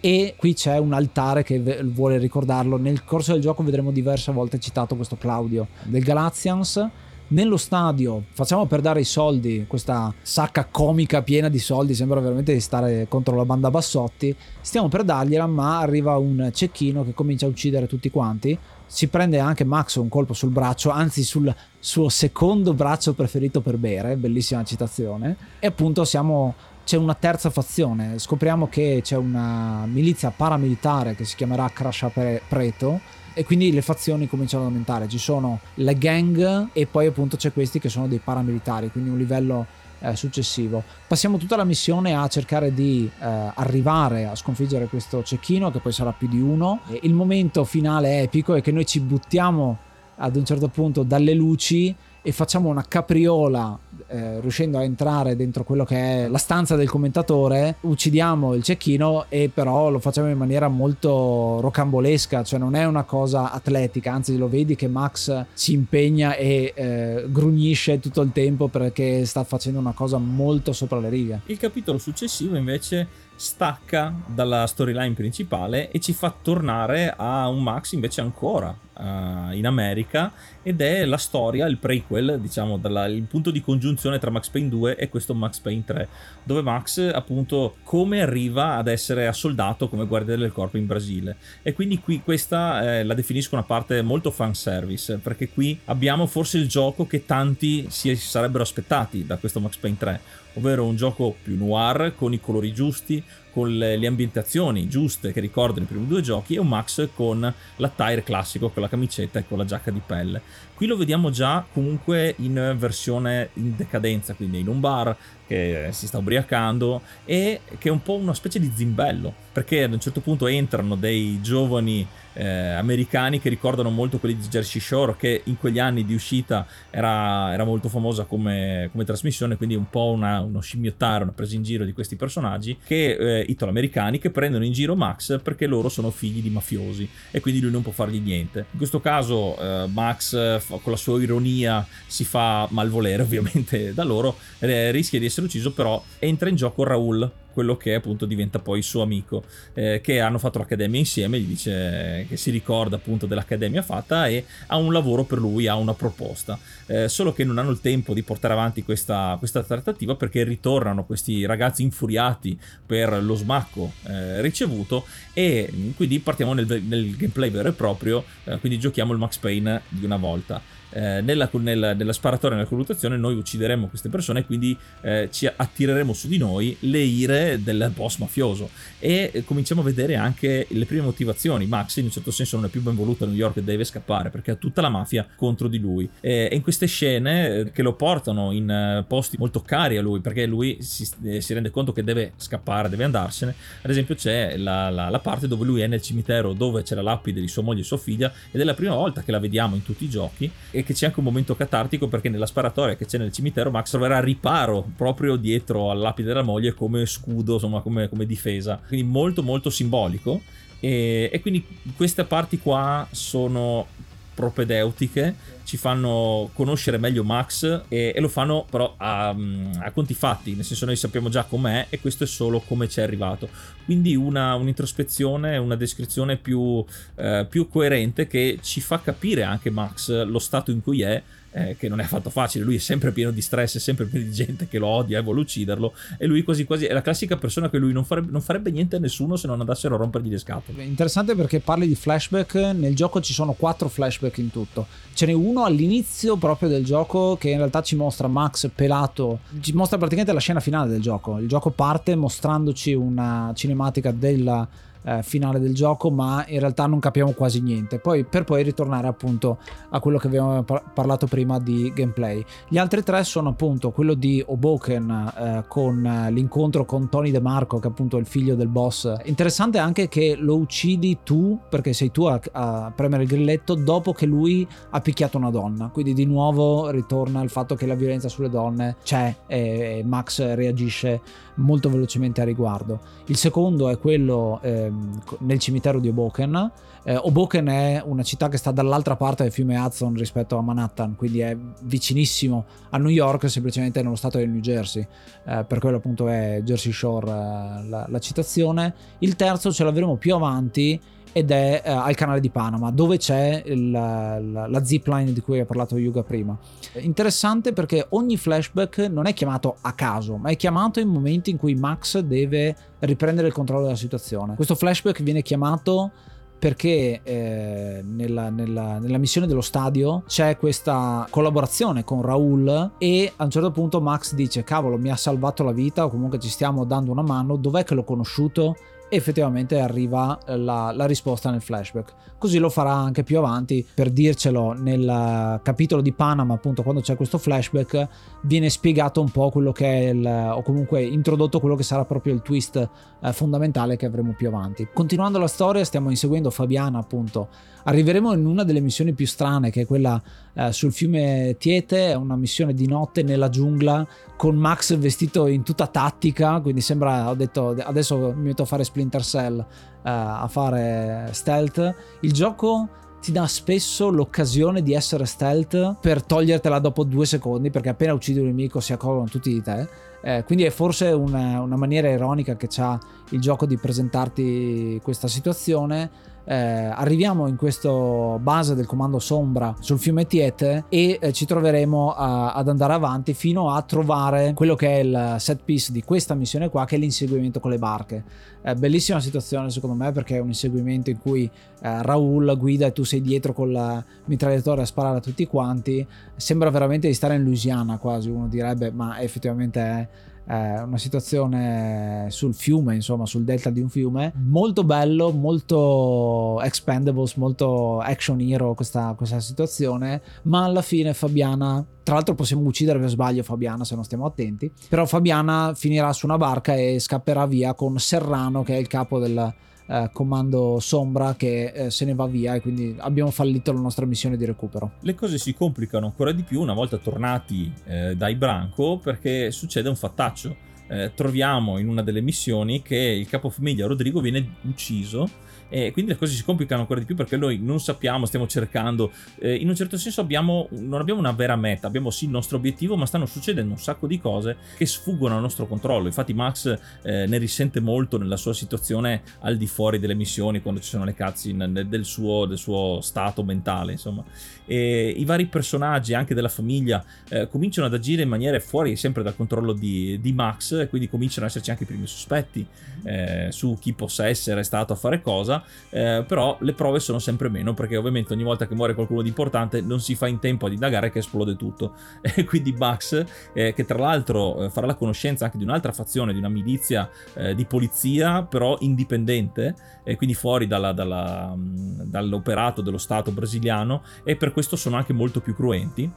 E qui c'è un altare che vuole ricordarlo. Nel corso del gioco vedremo diverse volte citato questo Claudio. Del Galatians nello stadio facciamo per dare i soldi, questa sacca comica piena di soldi, sembra veramente di stare contro la banda Bassotti, stiamo per dargliela ma arriva un cecchino che comincia a uccidere tutti quanti, si prende anche Max un colpo sul braccio, anzi sul suo secondo braccio preferito per bere, bellissima citazione, e appunto siamo c'è una terza fazione. Scopriamo che c'è una milizia paramilitare che si chiamerà Crasha Preto e quindi le fazioni cominciano ad aumentare. Ci sono le gang e poi appunto c'è questi che sono dei paramilitari, quindi un livello eh, successivo. Passiamo tutta la missione a cercare di eh, arrivare a sconfiggere questo cecchino che poi sarà più di uno. E il momento finale epico è che noi ci buttiamo ad un certo punto dalle luci e facciamo una capriola eh, riuscendo a entrare dentro quello che è la stanza del commentatore, uccidiamo il cecchino e però lo facciamo in maniera molto rocambolesca, cioè non è una cosa atletica, anzi lo vedi che Max si impegna e eh, grugnisce tutto il tempo perché sta facendo una cosa molto sopra le righe. Il capitolo successivo invece stacca dalla storyline principale e ci fa tornare a un Max invece ancora uh, in America ed è la storia, il prequel, diciamo, dalla, il punto di congiunzione tra Max Payne 2 e questo Max Payne 3, dove Max appunto come arriva ad essere assoldato come guardia del corpo in Brasile. E quindi qui questa eh, la definisco una parte molto fan service, perché qui abbiamo forse il gioco che tanti si sarebbero aspettati da questo Max Payne 3, ovvero un gioco più noir, con i colori giusti, con le, le, ambientazioni giuste che ricordano i primi due giochi e un Max con l'attire classico, con la camicetta e con la giacca di pelle. Qui lo vediamo già comunque in versione in decadenza, quindi in un bar che si sta ubriacando e che è un po' una specie di zimbello, perché ad un certo punto entrano dei giovani eh, americani che ricordano molto quelli di Jersey Shore, che in quegli anni di uscita era, era molto famosa come, come, trasmissione, quindi un po' una, uno scimmiottare, una presa in giro di questi personaggi, che eh, italo-americani che prendono in giro Max perché loro sono figli di mafiosi e quindi lui non può fargli niente. In questo caso eh, Max con la sua ironia si fa malvolere ovviamente da loro, eh, rischia di essere ucciso, però entra in gioco Raul, quello che appunto diventa poi suo amico, eh, che hanno fatto l'accademia insieme, gli dice che si ricorda appunto dell'accademia fatta e ha un lavoro per lui, ha una proposta, eh, solo che non hanno il tempo di portare avanti questa, questa trattativa perché ritornano questi ragazzi infuriati per lo smacco eh, ricevuto e quindi partiamo nel, nel gameplay vero e proprio, eh, quindi giochiamo il Max Payne di una volta eh, nella, nella, nella, sparatoria, nella colluttazione, noi uccideremo queste persone e quindi eh, ci attireremo su di noi le ire del boss mafioso. E eh, cominciamo a vedere anche le prime motivazioni. Max, in un certo senso, non è più ben voluto a New York e deve scappare perché ha tutta la mafia contro di lui. E, in queste scene eh, che lo portano in uh, posti molto cari a lui, perché lui si, eh, si, rende conto che deve scappare, deve andarsene. Ad esempio, c'è la, la, la parte dove lui è nel cimitero dove c'è la lapide di sua moglie e sua figlia, ed è la prima volta che la vediamo in tutti i giochi. E che c'è anche un momento catartico perché nella sparatoria che c'è nel cimitero Max troverà riparo proprio dietro al lapide della moglie come scudo, insomma come, come difesa. Quindi molto molto simbolico e, e quindi queste parti qua sono propedeutiche, ci fanno conoscere meglio Max e, e lo fanno però a, a, conti fatti, nel senso noi sappiamo già com'è e questo è solo come ci è arrivato. Quindi una, un'introspezione, una descrizione più, eh, più coerente che ci fa capire anche Max lo stato in cui è eh, che non è affatto facile, lui è sempre pieno di stress, è sempre pieno di gente che lo odia e vuole ucciderlo e lui quasi quasi è la classica persona che lui non farebbe, non farebbe niente a nessuno se non andassero a rompergli le scatole. Interessante perché parli di flashback, nel gioco ci sono quattro flashback in tutto, ce n'è uno all'inizio proprio del gioco che in realtà ci mostra Max pelato, ci mostra praticamente la scena finale del gioco, il gioco parte mostrandoci una cinematica della eh, finale del gioco, ma in realtà non capiamo quasi niente. Poi, per poi ritornare appunto a quello che abbiamo par- parlato prima di gameplay. Gli altri tre sono appunto quello di Oboken eh, con l'incontro con Tony De Marco, che è appunto il figlio del boss. Interessante anche che lo uccidi tu, perché sei tu a, a premere il grilletto dopo che lui ha picchiato una donna. Quindi di nuovo ritorna il fatto che la violenza sulle donne c'è e Max reagisce molto velocemente a riguardo. Il secondo è quello ehm, nel cimitero di Oboken. Eh, Oboken è una città che sta dall'altra parte del fiume Hudson rispetto a Manhattan, quindi è vicinissimo a New York, semplicemente nello stato del New Jersey. Eh, per quello appunto è Jersey Shore eh, la, la citazione. Il terzo ce l'avremo più avanti ed è uh, al canale di Panama dove c'è il, la, la zipline di cui ha parlato Yuga prima. Interessante perché ogni flashback non è chiamato a caso, ma è chiamato in momenti in cui Max deve riprendere il controllo della situazione. Questo flashback viene chiamato perché eh, nella, nella, nella, missione dello stadio c'è questa collaborazione con Raul e a un certo punto Max dice cavolo mi ha salvato la vita o comunque ci stiamo dando una mano, dov'è che l'ho conosciuto? Effettivamente arriva eh, la, la, risposta nel flashback. Così lo farà anche più avanti per dircelo nel capitolo di Panama, appunto quando c'è questo flashback, viene spiegato un po' quello che è il, o comunque introdotto quello che sarà proprio il twist eh, fondamentale che avremo più avanti. Continuando la storia, stiamo inseguendo Fabiana, appunto. Arriveremo in una delle missioni più strane, che è quella eh, sul fiume Tiete, è una missione di notte nella giungla con Max vestito in tutta tattica, quindi sembra, ho detto, adesso mi metto a fare Splinter Cell, uh, a fare stealth. Il gioco ti dà spesso l'occasione di essere stealth per togliertela dopo due secondi, perché appena uccidi un nemico si accorgono tutti di te. Eh, quindi è forse una, una maniera ironica che ha il gioco di presentarti questa situazione eh, arriviamo in questo base del comando Sombra sul fiume Tiete e eh, ci troveremo a, ad andare avanti fino a trovare quello che è il set piece di questa missione qua che è l'inseguimento con le barche. Eh, bellissima situazione secondo me perché è un inseguimento in cui eh, Raul guida e tu sei dietro con la mitragliatore a sparare a tutti quanti. Sembra veramente di stare in Louisiana quasi uno direbbe ma effettivamente è eh, una situazione sul fiume, insomma, sul delta di un fiume. Molto bello, molto expendables, molto action hero questa, questa situazione, ma alla fine Fabiana tra l'altro possiamo uccidere per sbaglio Fabiana se non stiamo attenti. Però Fabiana finirà su una barca e scapperà via con Serrano che è il capo del, eh, comando Sombra che eh, se ne va via e quindi abbiamo fallito la nostra missione di recupero. Le cose si complicano ancora di più una volta tornati eh, dai Branco perché succede un fattaccio. Eh, troviamo in una delle missioni che il capofamiglia Rodrigo viene ucciso e quindi le cose si complicano ancora di più perché noi non sappiamo, stiamo cercando, eh, in un certo senso abbiamo, non abbiamo una vera meta, abbiamo sì il nostro obiettivo, ma stanno succedendo un sacco di cose che sfuggono al nostro controllo. Infatti Max eh, ne risente molto nella sua situazione al di fuori delle missioni, quando ci sono le cutscene del suo, del suo stato mentale, insomma. E i vari personaggi, anche della famiglia, eh, cominciano ad agire in maniere fuori sempre dal controllo di, di Max, e quindi cominciano ad esserci anche i primi sospetti eh, su chi possa essere stato a fare cosa eh, però le prove sono sempre meno perché ovviamente ogni volta che muore qualcuno di importante non si fa in tempo ad indagare che esplode tutto. E quindi Bugs, eh, che tra l'altro eh, farà la conoscenza anche di un'altra fazione, di una milizia eh, di polizia, però indipendente, e quindi fuori dalla, dalla, dall'operato dello Stato brasiliano, e per questo sono anche molto più cruenti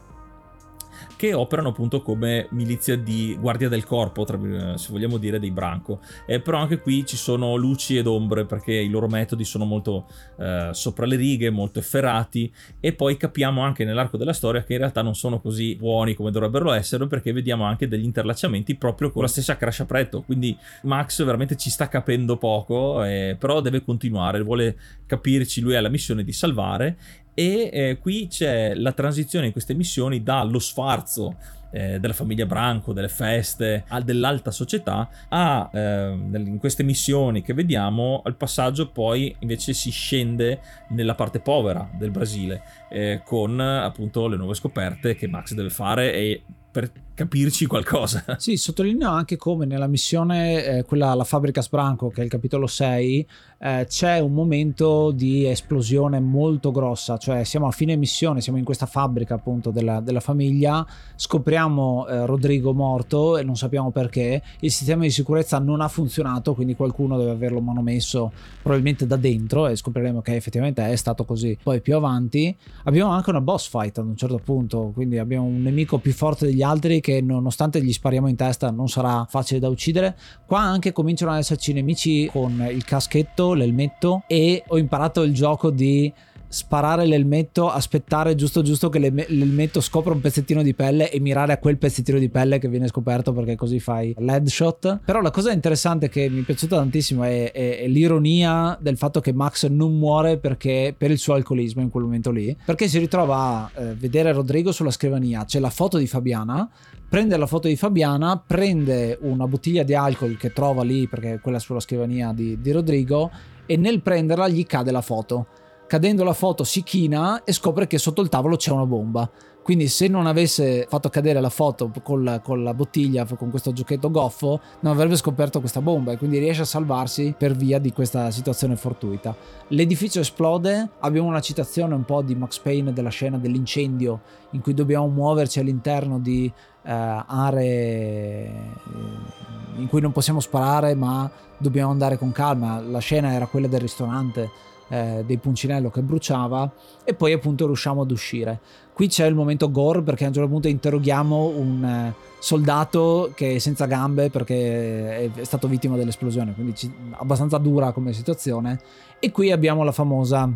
che operano appunto come milizia di guardia del corpo, tra, se vogliamo dire, dei Branco. Eh, però anche qui ci sono luci ed ombre perché i loro metodi sono molto eh, sopra le righe, molto efferati e poi capiamo anche nell'arco della storia che in realtà non sono così buoni come dovrebbero essere perché vediamo anche degli interlacciamenti proprio con la stessa Crash Apretto. Quindi Max veramente ci sta capendo poco, eh, però deve continuare, vuole capirci, lui ha la missione di salvare e eh, qui c'è la transizione in queste missioni dallo sfarzo eh, della famiglia Branco, delle feste, dell'alta società, a eh, in queste missioni che vediamo, al passaggio poi invece si scende nella parte povera del Brasile, eh, con appunto le nuove scoperte che Max deve fare e per capirci qualcosa. Sì, sottolineo anche come nella missione, eh, quella alla fabbrica Sbranco, che è il capitolo 6, eh, c'è un momento di esplosione molto grossa, cioè siamo a fine missione, siamo in questa fabbrica appunto della, della famiglia, scopriamo eh, Rodrigo morto e non sappiamo perché, il sistema di sicurezza non ha funzionato, quindi qualcuno deve averlo manomesso probabilmente da dentro e scopriremo che effettivamente è stato così. Poi più avanti abbiamo anche una boss fight ad un certo punto, quindi abbiamo un nemico più forte degli altri che nonostante gli spariamo in testa non sarà facile da uccidere. Qua anche cominciano ad esserci nemici con il caschetto, l'elmetto e ho imparato il gioco di sparare l'elmetto, aspettare giusto giusto che l'elmetto scopra un pezzettino di pelle e mirare a quel pezzettino di pelle che viene scoperto perché così fai l'headshot. Però la cosa interessante che mi è piaciuta tantissimo è, è, è, l'ironia del fatto che Max non muore perché per il suo alcolismo in quel momento lì, perché si ritrova a eh, vedere Rodrigo sulla scrivania, c'è la foto di Fabiana, prende la foto di Fabiana, prende una bottiglia di alcol che trova lì perché quella sulla scrivania di, di Rodrigo e nel prenderla gli cade la foto cadendo la foto si china e scopre che sotto il tavolo c'è una bomba. Quindi se non avesse fatto cadere la foto con la, con la, bottiglia, con questo giochetto goffo, non avrebbe scoperto questa bomba e quindi riesce a salvarsi per via di questa situazione fortuita. L'edificio esplode, abbiamo una citazione un po' di Max Payne della scena dell'incendio in cui dobbiamo muoverci all'interno di uh, aree eh, in cui non possiamo sparare ma dobbiamo andare con calma. La scena era quella del ristorante eh, dei puncinello che bruciava e poi appunto riusciamo ad uscire. Qui c'è il momento gore perché a un certo punto interroghiamo un eh, soldato che è senza gambe perché è stato vittima dell'esplosione, quindi ci, abbastanza dura come situazione. E qui abbiamo la famosa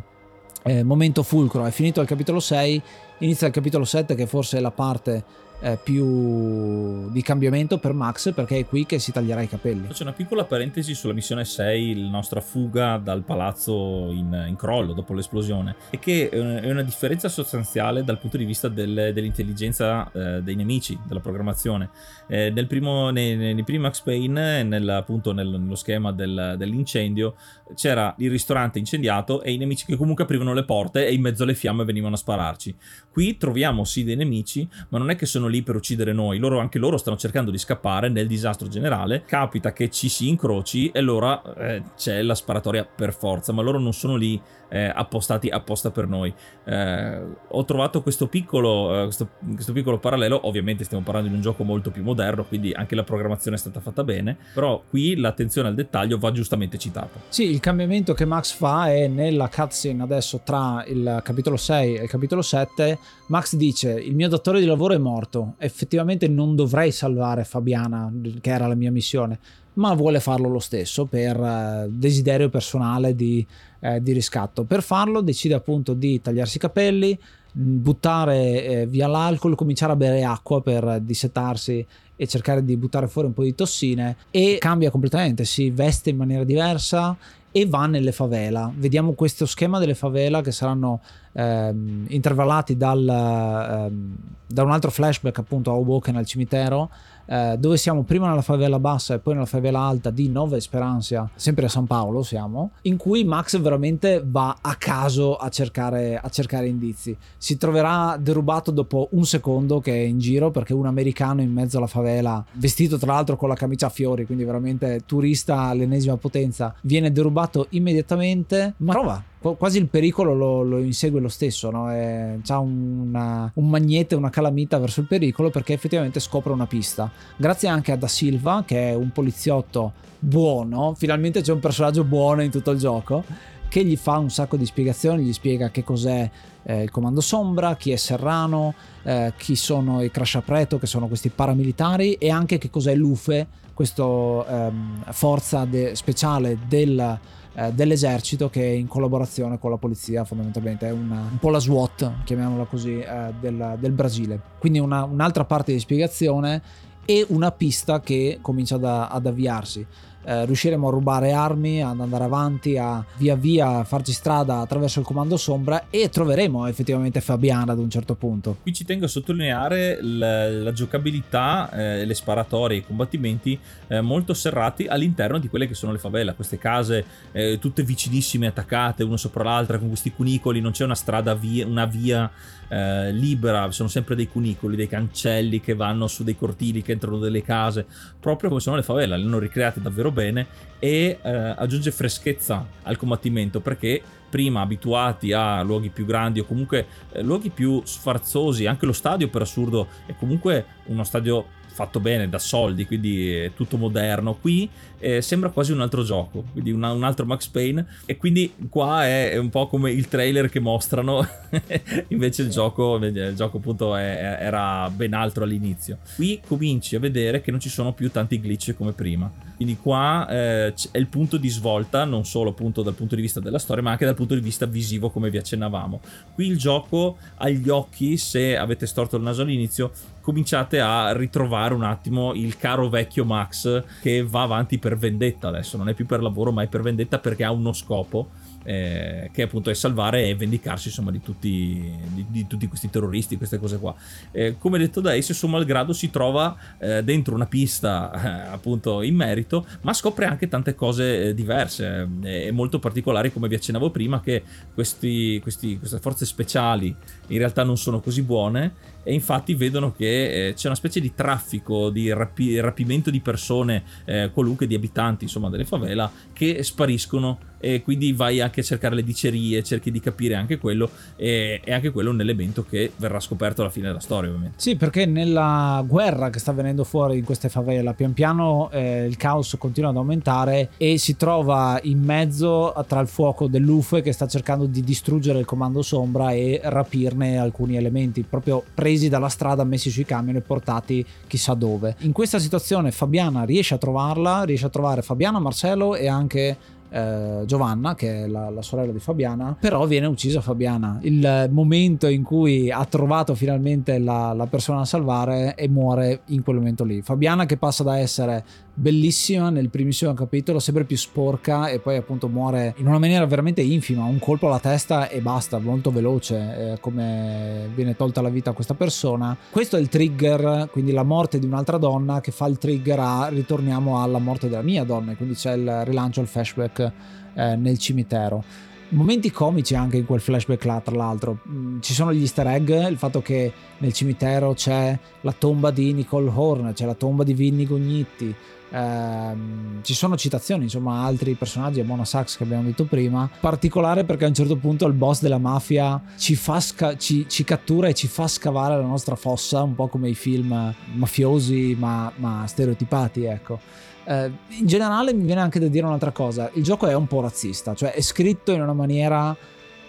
eh, momento fulcro, è finito il capitolo 6, inizia il capitolo 7 che forse è la parte eh, più di cambiamento per Max perché è qui che si taglierà i capelli. Faccio una piccola parentesi sulla missione 6, la nostra fuga dal palazzo in, in crollo dopo l'esplosione, e che è una differenza sostanziale dal punto di vista del, dell'intelligenza eh, dei nemici, della programmazione. Eh, nel primo, nei, nei, primi Max Payne, nel, appunto nel, nello schema del, dell'incendio, c'era il ristorante incendiato e i nemici che comunque aprivano le porte e in mezzo alle fiamme venivano a spararci. Qui troviamo sì dei nemici, ma non è che sono lì per uccidere noi, loro, anche loro stanno cercando di scappare nel disastro generale, capita che ci si incroci e allora eh, c'è la sparatoria per forza, ma loro non sono lì eh, appostati apposta per noi. Eh, ho trovato questo piccolo, eh, questo, questo piccolo parallelo, ovviamente stiamo parlando di un gioco molto più moderno, quindi anche la programmazione è stata fatta bene, però qui l'attenzione al dettaglio va giustamente citata. Sì, il cambiamento che Max fa è nella cutscene adesso tra il capitolo 6 e il capitolo 7, Max dice il mio datore di lavoro è morto, effettivamente non dovrei salvare Fabiana, che era la mia missione, ma vuole farlo lo stesso per uh, desiderio personale di, eh, di, riscatto. Per farlo decide appunto di tagliarsi i capelli, buttare eh, via l'alcol, cominciare a bere acqua per dissetarsi e cercare di buttare fuori un po' di tossine e cambia completamente, si veste in maniera diversa e va nelle favela. Vediamo questo schema delle favela che saranno ehm, intervallati dal, ehm, da un altro flashback appunto a Hoboken al cimitero eh, dove siamo prima nella favela bassa e poi nella favela alta di Nova Esperanza, sempre a San Paolo siamo, in cui Max veramente va a caso a cercare, a cercare indizi. Si troverà derubato dopo un secondo che è in giro perché un americano in mezzo alla favela, vestito tra l'altro con la camicia a fiori, quindi veramente turista all'ennesima potenza, viene derubato immediatamente, ma trova quasi il pericolo lo, lo insegue lo stesso, no? È, c'ha una, un magnete, una calamita verso il pericolo perché effettivamente scopre una pista. Grazie anche a Da Silva, che è un poliziotto buono, finalmente c'è un personaggio buono in tutto il gioco, che gli fa un sacco di spiegazioni, gli spiega che cos'è eh, il comando Sombra, chi è Serrano, eh, chi sono i Crash Apreto, che sono questi paramilitari, e anche che cos'è l'UFE, questa ehm, forza de- speciale del eh, dell'esercito che in collaborazione con la polizia fondamentalmente è una, un po' la SWAT chiamiamola così eh, del, del, Brasile. Quindi una, un'altra parte di spiegazione e una pista che comincia ad, ad avviarsi eh, riusciremo a rubare armi, ad andare avanti, a via via farci strada attraverso il comando sombra e troveremo effettivamente Fabiana ad un certo punto. Qui ci tengo a sottolineare la, la giocabilità, eh, le sparatorie, i combattimenti eh, molto serrati all'interno di quelle che sono le favela, queste case eh, tutte vicinissime, attaccate una sopra l'altra con questi cunicoli, non c'è una strada via, una via eh, libera, sono sempre dei cunicoli, dei cancelli che vanno su dei cortili che entrano nelle case, proprio come sono le favela, le hanno ricreate davvero bene e eh, aggiunge freschezza al combattimento perché prima abituati a luoghi più grandi o comunque eh, luoghi più sfarzosi, anche lo stadio per assurdo è comunque uno stadio fatto bene da soldi, quindi è tutto moderno. Qui eh, sembra quasi un altro gioco, quindi una, un altro Max Payne. E quindi qua è, è, un po' come il trailer che mostrano, invece il gioco, il gioco appunto è, era ben altro all'inizio. Qui cominci a vedere che non ci sono più tanti glitch come prima. Quindi qua eh, è il punto di svolta, non solo appunto dal punto di vista della storia, ma anche dal punto di vista visivo, come vi accennavamo. Qui il gioco agli occhi, se avete storto il naso all'inizio, cominciate a ritrovare un attimo il caro vecchio Max che va avanti per vendetta adesso, non è più per lavoro ma è per vendetta perché ha uno scopo eh, che appunto è salvare e vendicarsi insomma di tutti, di, di tutti questi terroristi, queste cose qua. Eh, come detto da Ace, suo malgrado si trova eh, dentro una pista eh, appunto in merito, ma scopre anche tante cose eh, diverse eh, e molto particolari come vi accennavo prima che questi, questi, queste forze speciali in realtà non sono così buone e infatti vedono che eh, c'è una specie di traffico, di rapi- rapimento di persone, eh, qualunque di abitanti insomma delle favela che spariscono e quindi vai anche a cercare le dicerie, cerchi di capire anche quello e, e anche quello è un elemento che verrà scoperto alla fine della storia ovviamente. Sì, perché nella guerra che sta venendo fuori in queste favela, pian piano eh, il caos continua ad aumentare e si trova in mezzo tra il fuoco dell'UFE che sta cercando di distruggere il comando sombra e rapirne alcuni elementi proprio presi dalla strada, messi sui camion e portati chissà dove. In questa situazione Fabiana riesce a trovarla, riesce a trovare Fabiana, Marcello e anche eh, Giovanna, che è la, la, sorella di Fabiana, però viene uccisa Fabiana. Il momento in cui ha trovato finalmente la, la persona da salvare e muore in quel momento lì. Fabiana che passa da essere bellissima nel primissimo capitolo, sempre più sporca e poi appunto muore in una maniera veramente infima, un colpo alla testa e basta, molto veloce, eh, come viene tolta la vita a questa persona. Questo è il trigger, quindi la morte di un'altra donna che fa il trigger a ritorniamo alla morte della mia donna, quindi c'è il rilancio, il flashback eh, nel cimitero momenti comici anche in quel flashback là tra l'altro mm, ci sono gli easter egg il fatto che nel cimitero c'è la tomba di Nicole Horn c'è la tomba di Vinny Gognitti Ehm, ci sono citazioni, insomma, altri personaggi a Mona Sachs che abbiamo detto prima. Particolare perché a un certo punto il boss della mafia ci, sca- ci, ci cattura e ci fa scavare la nostra fossa, un po' come i film mafiosi ma, ma stereotipati, ecco. Uh, in generale mi viene anche da dire un'altra cosa, il gioco è un po' razzista, cioè è scritto in una maniera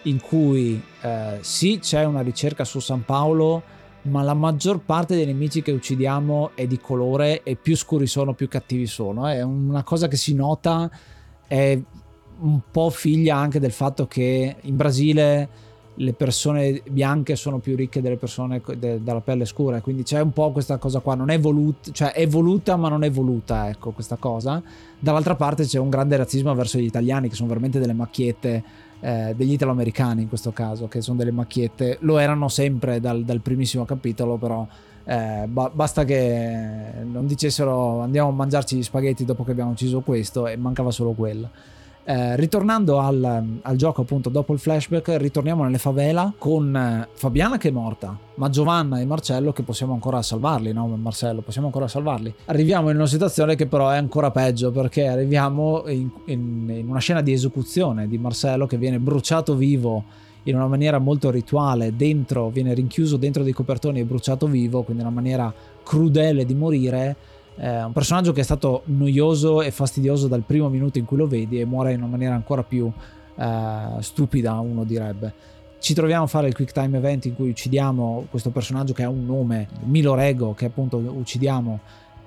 in cui uh, sì c'è una ricerca su San Paolo, ma la maggior parte dei nemici che uccidiamo è di colore e più scuri sono più cattivi sono. È una cosa che si nota, è un po' figlia anche del fatto che in Brasile le persone bianche sono più ricche delle persone de- dalla pelle scura, quindi c'è un po' questa cosa qua, non è voluta, cioè è voluta ma non è voluta, ecco questa cosa. Dall'altra parte c'è un grande razzismo verso gli italiani che sono veramente delle macchiette eh, degli italoamericani in questo caso, che sono delle macchiette, lo erano sempre dal, dal primissimo capitolo, però eh, ba- basta che non dicessero andiamo a mangiarci gli spaghetti dopo che abbiamo ucciso questo e mancava solo quello. Eh, ritornando al, al, gioco appunto dopo il flashback ritorniamo nelle favela con eh, Fabiana che è morta ma Giovanna e Marcello che possiamo ancora salvarli no? Marcello possiamo ancora salvarli. Arriviamo in una situazione che però è ancora peggio perché arriviamo in, in, in una scena di esecuzione di Marcello che viene bruciato vivo in una maniera molto rituale dentro viene rinchiuso dentro dei copertoni e bruciato vivo quindi una maniera crudele di morire eh, un personaggio che è stato noioso e fastidioso dal primo minuto in cui lo vedi e muore in una maniera ancora più eh, stupida, uno direbbe. Ci troviamo a fare il quick time event in cui uccidiamo questo personaggio che ha un nome, Milo Rego, che appunto uccidiamo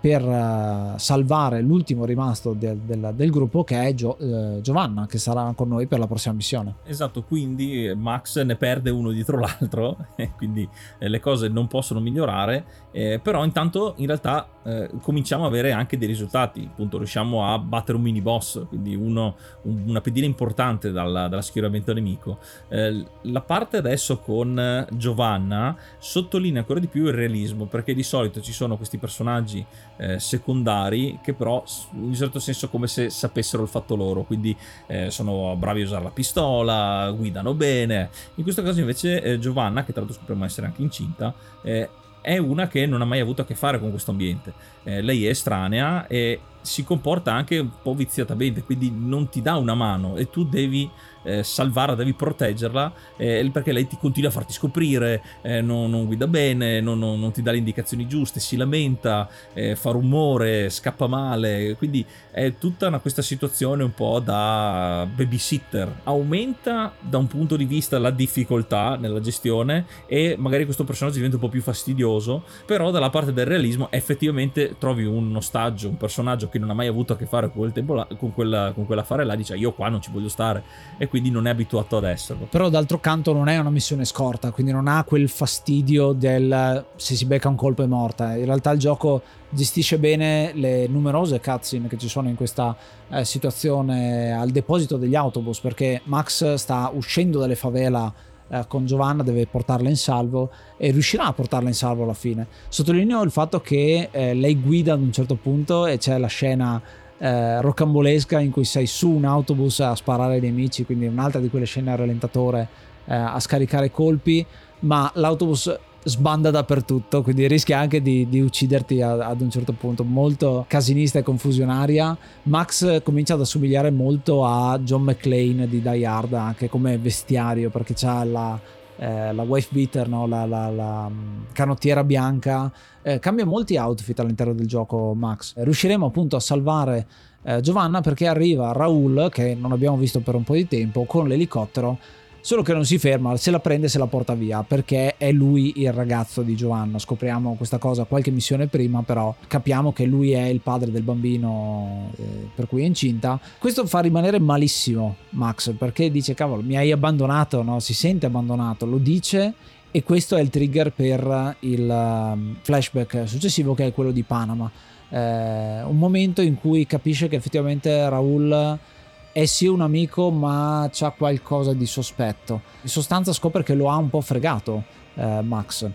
per uh, salvare l'ultimo rimasto del, del, del gruppo che è Gio, uh, Giovanna che sarà con noi per la prossima missione. Esatto, quindi Max ne perde uno dietro l'altro quindi eh, le cose non possono migliorare, eh, però intanto in realtà eh, cominciamo a avere anche dei risultati, appunto riusciamo a battere un mini boss, quindi uno, un, una pedina importante dalla, dalla schieramento nemico. Eh, la parte adesso con Giovanna sottolinea ancora di più il realismo, perché di solito ci sono questi personaggi eh, secondari che però in un certo senso come se sapessero il fatto loro, quindi eh, sono bravi a usare la pistola, guidano bene. In questo caso invece eh, Giovanna, che tra l'altro scopriamo essere anche incinta, eh, è una che non ha mai avuto a che fare con questo ambiente. Eh, lei è estranea e si comporta anche un po' viziatamente, quindi non ti dà una mano e tu devi eh, salvarla, devi proteggerla eh, perché lei ti continua a farti scoprire, eh, non, non, guida bene, non, non, non, ti dà le indicazioni giuste, si lamenta, eh, fa rumore, scappa male, quindi è tutta una, questa situazione un po' da babysitter. Aumenta da un punto di vista la difficoltà nella gestione e magari questo personaggio diventa un po' più fastidioso, però dalla parte del realismo effettivamente trovi un ostaggio, un personaggio che non ha mai avuto a che fare con, quel tempo là, con, quella, con quell'affare là, dice io qua non ci voglio stare e quindi non è abituato ad esserlo. Però d'altro canto non è una missione scorta, quindi non ha quel fastidio del se si becca un colpo è morta. In realtà il gioco gestisce bene le numerose cutscene che ci sono in questa eh, situazione al deposito degli autobus perché Max sta uscendo dalle favela eh, con Giovanna deve portarla in salvo e riuscirà a portarla in salvo alla fine. Sottolineo il fatto che eh, lei guida ad un certo punto e c'è la scena eh, rocambolesca in cui sei su un autobus a sparare ai nemici, quindi un'altra di quelle scene a rallentatore eh, a scaricare colpi, ma l'autobus sbanda dappertutto, quindi rischia anche di, di ucciderti a, ad un certo punto, molto casinista e confusionaria. Max comincia ad assomigliare molto a John McClane di Die Hard, anche come vestiario, perché c'ha la, eh, la wife beater, no? la, la, la, mm, canottiera bianca, eh, cambia molti outfit all'interno del gioco Max. riusciremo appunto a salvare eh, Giovanna perché arriva Raul, che non abbiamo visto per un po' di tempo, con l'elicottero solo che non si ferma, se la prende e se la porta via perché è lui il ragazzo di Giovanna. Scopriamo questa cosa qualche missione prima, però capiamo che lui è il padre del bambino eh, per cui è incinta. Questo fa rimanere malissimo Max perché dice cavolo mi hai abbandonato, no? si sente abbandonato, lo dice e questo è il trigger per il um, flashback successivo che è quello di Panama. Eh, un momento in cui capisce che effettivamente Raul è sì un amico ma c'ha qualcosa di sospetto. In sostanza scopre che lo ha un po' fregato eh, Max.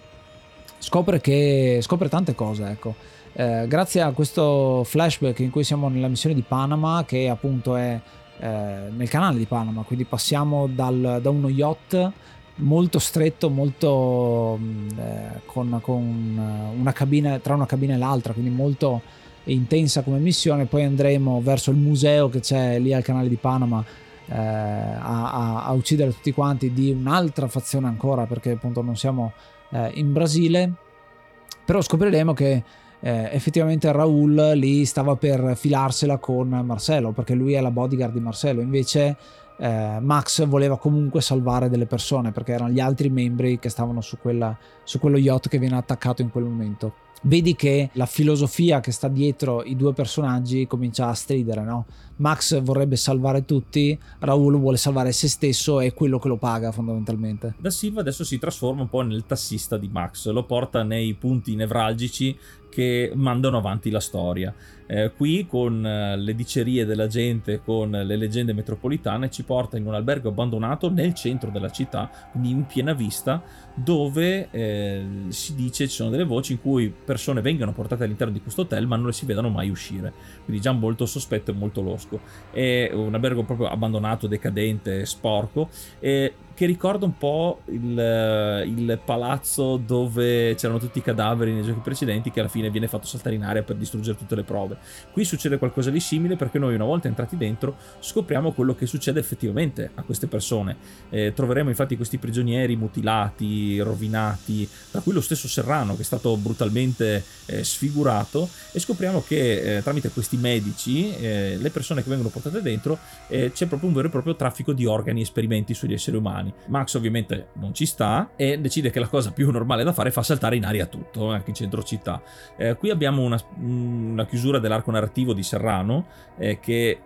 Scopre che scopre tante cose, ecco. Eh, grazie a questo flashback in cui siamo nella missione di Panama, che appunto è eh, nel canale di Panama, quindi passiamo dal, da uno yacht molto stretto, molto mm, eh, con, con, una cabina tra una cabina e l'altra, quindi molto intensa come missione, poi andremo verso il museo che c'è lì al canale di Panama eh, a, a, a, uccidere tutti quanti di un'altra fazione ancora perché appunto non siamo eh, in Brasile, però scopriremo che eh, effettivamente Raul lì stava per filarsela con Marcello perché lui è la bodyguard di Marcello, invece eh, Max voleva comunque salvare delle persone perché erano gli altri membri che stavano su, quella, su quello yacht che viene attaccato in quel momento vedi che la filosofia che sta dietro i due personaggi comincia a stridere, no? Max vorrebbe salvare tutti, Raul vuole salvare se stesso e quello che lo paga fondamentalmente. Da Silva adesso si trasforma un po' nel tassista di Max, lo porta nei punti nevralgici che mandano avanti la storia. Eh, qui con eh, le dicerie della gente, con le leggende metropolitane, ci porta in un albergo abbandonato nel centro della città, quindi in piena vista, dove eh, si dice ci sono delle voci in cui persone vengono portate all'interno di questo hotel ma non le si vedono mai uscire. Quindi già molto sospetto e molto losco. È un albergo proprio abbandonato, decadente, sporco. E che ricorda un po' il, eh, il, palazzo dove c'erano tutti i cadaveri nei giochi precedenti che alla fine viene fatto saltare in aria per distruggere tutte le prove. Qui succede qualcosa di simile perché noi una volta entrati dentro scopriamo quello che succede effettivamente a queste persone. Eh, troveremo infatti questi prigionieri mutilati, rovinati, tra cui lo stesso Serrano che è stato brutalmente eh, sfigurato e scopriamo che eh, tramite questi medici, eh, le persone che vengono portate dentro, eh, c'è proprio un vero e proprio traffico di organi e esperimenti sugli esseri umani mani. Max ovviamente non ci sta e decide che la cosa più normale da fare è far saltare in aria tutto, anche in centro città. Eh, qui abbiamo una, una, chiusura dell'arco narrativo di Serrano eh, che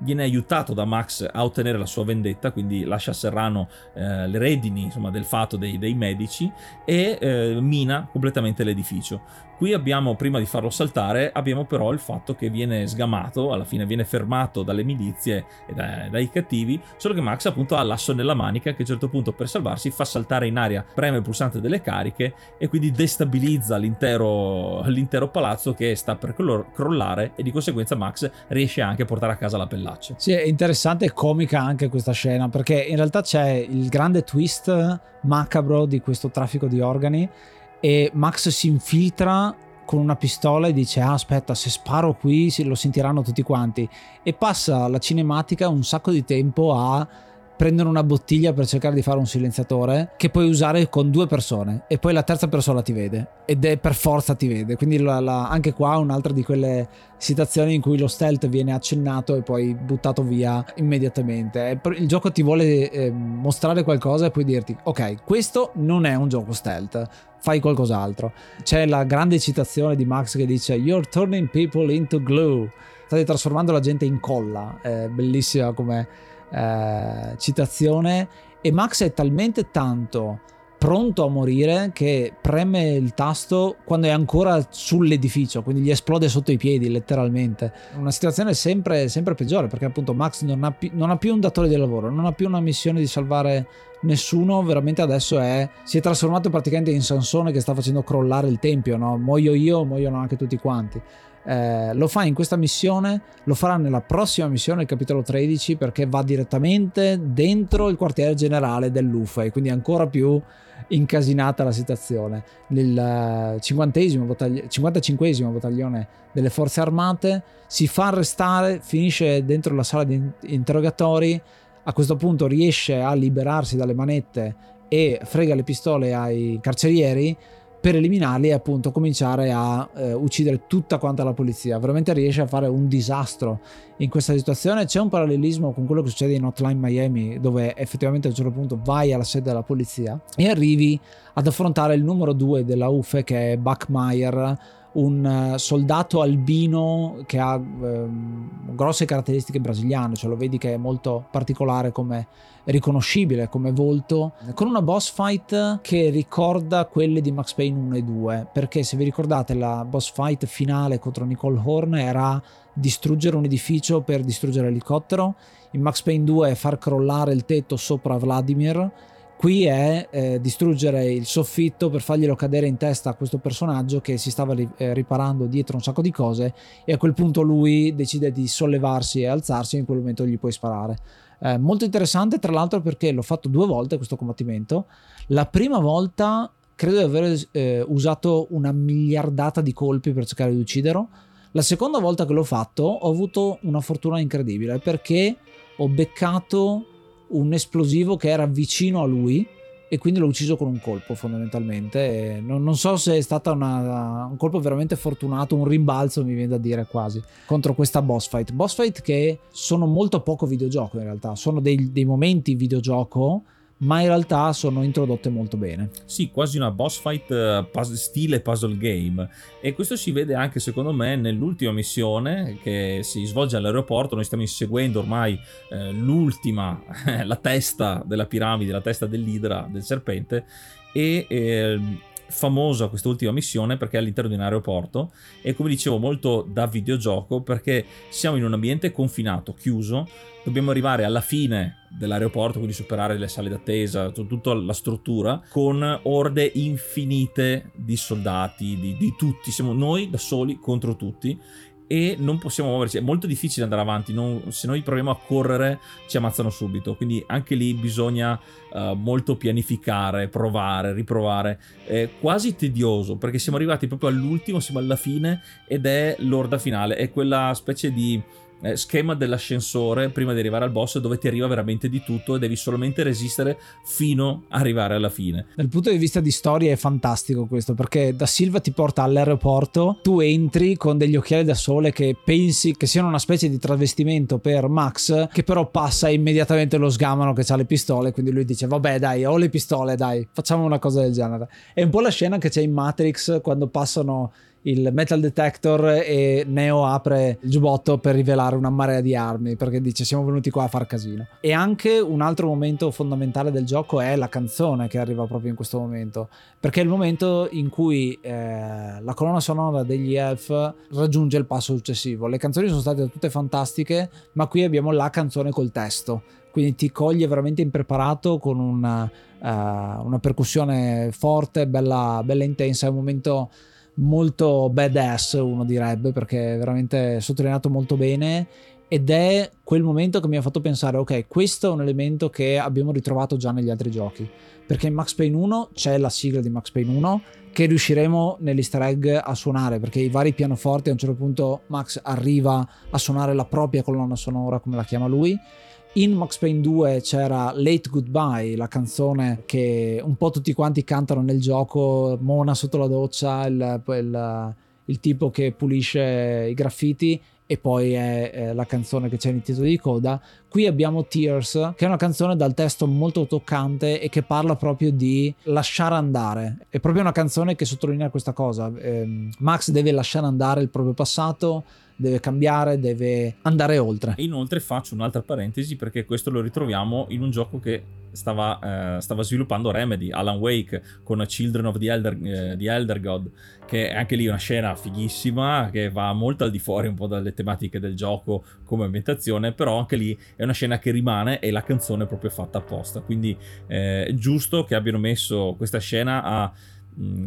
viene aiutato da Max a ottenere la sua vendetta, quindi lascia a Serrano eh, le redini insomma, del fatto dei, dei medici e eh, mina completamente l'edificio. Qui abbiamo, prima di farlo saltare, abbiamo però il fatto che viene sgamato, alla fine viene fermato dalle milizie e dai, dai cattivi, solo che Max appunto ha l'asso nella manica che a un certo punto per salvarsi fa saltare in aria, preme il pulsante delle cariche e quindi destabilizza l'intero, l'intero palazzo che sta per crollare e di conseguenza Max riesce anche a portare a casa la pellaccia. Sì, è interessante e comica anche questa scena perché in realtà c'è il grande twist macabro di questo traffico di organi e Max si infiltra con una pistola e dice ah, aspetta se sparo qui lo sentiranno tutti quanti. E passa la cinematica un sacco di tempo a prendere una bottiglia per cercare di fare un silenziatore che puoi usare con due persone e poi la terza persona ti vede ed è per forza ti vede. Quindi la, la, anche qua un'altra di quelle situazioni in cui lo stealth viene accennato e poi buttato via immediatamente. Il gioco ti vuole eh, mostrare qualcosa e poi dirti ok questo non è un gioco stealth fai qualcos'altro. C'è la grande citazione di Max che dice you're turning people into glue. State trasformando la gente in colla è bellissima come eh, citazione e Max è talmente tanto pronto a morire che preme il tasto quando è ancora sull'edificio, quindi gli esplode sotto i piedi letteralmente. Una situazione sempre, sempre peggiore perché appunto Max non ha, più, non ha, più, un datore di lavoro, non ha più una missione di salvare nessuno, veramente adesso è, si è trasformato praticamente in Sansone che sta facendo crollare il tempio, no? muoio io, muoiono anche tutti quanti. Eh, lo fa in questa missione, lo farà nella prossima missione, il capitolo 13, perché va direttamente dentro il quartiere generale dell'UFA quindi ancora più incasinata la situazione. Nel 50 eh, battagli- 55 battaglione delle forze armate si fa arrestare, finisce dentro la sala di interrogatori, a questo punto riesce a liberarsi dalle manette e frega le pistole ai carcerieri per eliminarli e appunto cominciare a eh, uccidere tutta quanta la polizia. Veramente riesce a fare un disastro in questa situazione. C'è un parallelismo con quello che succede in Hotline Miami, dove effettivamente a un certo punto vai alla sede della polizia e arrivi ad affrontare il numero due della UFE che è Buckmeyer un eh, soldato albino che ha ehm, grosse caratteristiche brasiliane, cioè lo vedi che è molto particolare come riconoscibile come volto, con una boss fight che ricorda quelle di Max Payne 1 e 2, perché se vi ricordate la boss fight finale contro Nicole Horn era distruggere un edificio per distruggere l'elicottero, in Max Payne 2 è far crollare il tetto sopra Vladimir Qui è eh, distruggere il soffitto per farglielo cadere in testa a questo personaggio che si stava ri- eh, riparando dietro un sacco di cose e a quel punto lui decide di sollevarsi e alzarsi e in quel momento gli puoi sparare. Eh, molto interessante tra l'altro perché l'ho fatto due volte questo combattimento. La prima volta credo di aver eh, usato una miliardata di colpi per cercare di ucciderlo. La seconda volta che l'ho fatto ho avuto una fortuna incredibile perché ho beccato un esplosivo che era vicino a lui e quindi l'ho ucciso con un colpo fondamentalmente. Non, non, so se è stato un colpo veramente fortunato, un rimbalzo mi viene da dire quasi, contro questa boss fight. Boss fight che sono molto poco videogioco in realtà, sono dei, dei momenti videogioco ma in realtà sono introdotte molto bene. Sì, quasi una boss fight uh, stile puzzle game. E questo si vede anche secondo me nell'ultima missione che si svolge all'aeroporto, noi stiamo inseguendo ormai eh, l'ultima, la testa della piramide, la testa dell'idra, del serpente. E eh, famosa quest'ultima missione perché è all'interno di un aeroporto e come dicevo molto da videogioco perché siamo in un ambiente confinato, chiuso, dobbiamo arrivare alla fine dell'aeroporto, quindi superare le sale d'attesa, tutta la struttura, con orde infinite di soldati, di, di tutti, siamo noi da soli contro tutti e non possiamo muoverci. È molto difficile andare avanti. Non, se noi proviamo a correre, ci ammazzano subito. Quindi anche lì bisogna uh, molto pianificare, provare, riprovare. È quasi tedioso perché siamo arrivati proprio all'ultimo, siamo alla fine ed è l'orda finale. È quella specie di eh, schema dell'ascensore prima di arrivare al boss dove ti arriva veramente di tutto e devi solamente resistere fino ad arrivare alla fine. Dal punto di vista di storia è fantastico questo perché da Silva ti porta all'aeroporto, tu entri con degli occhiali da sole che pensi che siano una specie di travestimento per Max che però passa immediatamente lo sgamano che ha le pistole quindi lui dice vabbè dai ho le pistole dai facciamo una cosa del genere. È un po' la scena che c'è in Matrix quando passano il metal detector e Neo apre il giubbotto per rivelare una marea di armi perché dice siamo venuti qua a far casino. E anche un altro momento fondamentale del gioco è la canzone che arriva proprio in questo momento perché è il momento in cui eh, la colonna sonora degli Elf raggiunge il passo successivo. Le canzoni sono state tutte fantastiche ma qui abbiamo la canzone col testo quindi ti coglie veramente impreparato con una, uh, una percussione forte, bella, bella intensa, è un momento molto badass, uno direbbe, perché è veramente sottolineato molto bene. Ed è quel momento che mi ha fatto pensare: ok, questo è un elemento che abbiamo ritrovato già negli altri giochi. Perché in Max Payne 1 c'è la sigla di Max Payne 1 che riusciremo nell'easter egg a suonare. Perché i vari pianoforti a un certo punto Max arriva a suonare la propria colonna sonora, come la chiama lui in Max Payne 2 c'era Late Goodbye, la canzone che un po' tutti quanti cantano nel gioco, Mona sotto la doccia, il, il, il tipo che pulisce i graffiti e poi è, è, la canzone che c'è nel titolo di coda. Qui abbiamo Tears, che è una canzone dal testo molto toccante e che parla proprio di lasciare andare. È proprio una canzone che sottolinea questa cosa. Eh, Max deve lasciare andare il proprio passato, deve cambiare, deve andare oltre. E inoltre faccio un'altra parentesi perché questo lo ritroviamo in un gioco che stava, eh, stava sviluppando Remedy, Alan Wake, con Children of the Elder, eh, the Elder, God, che è anche lì una scena fighissima che va molto al di fuori un po' dalle tematiche del gioco come ambientazione, però anche lì è una scena che rimane e la canzone è proprio fatta apposta. Quindi eh, è giusto che abbiano messo questa scena a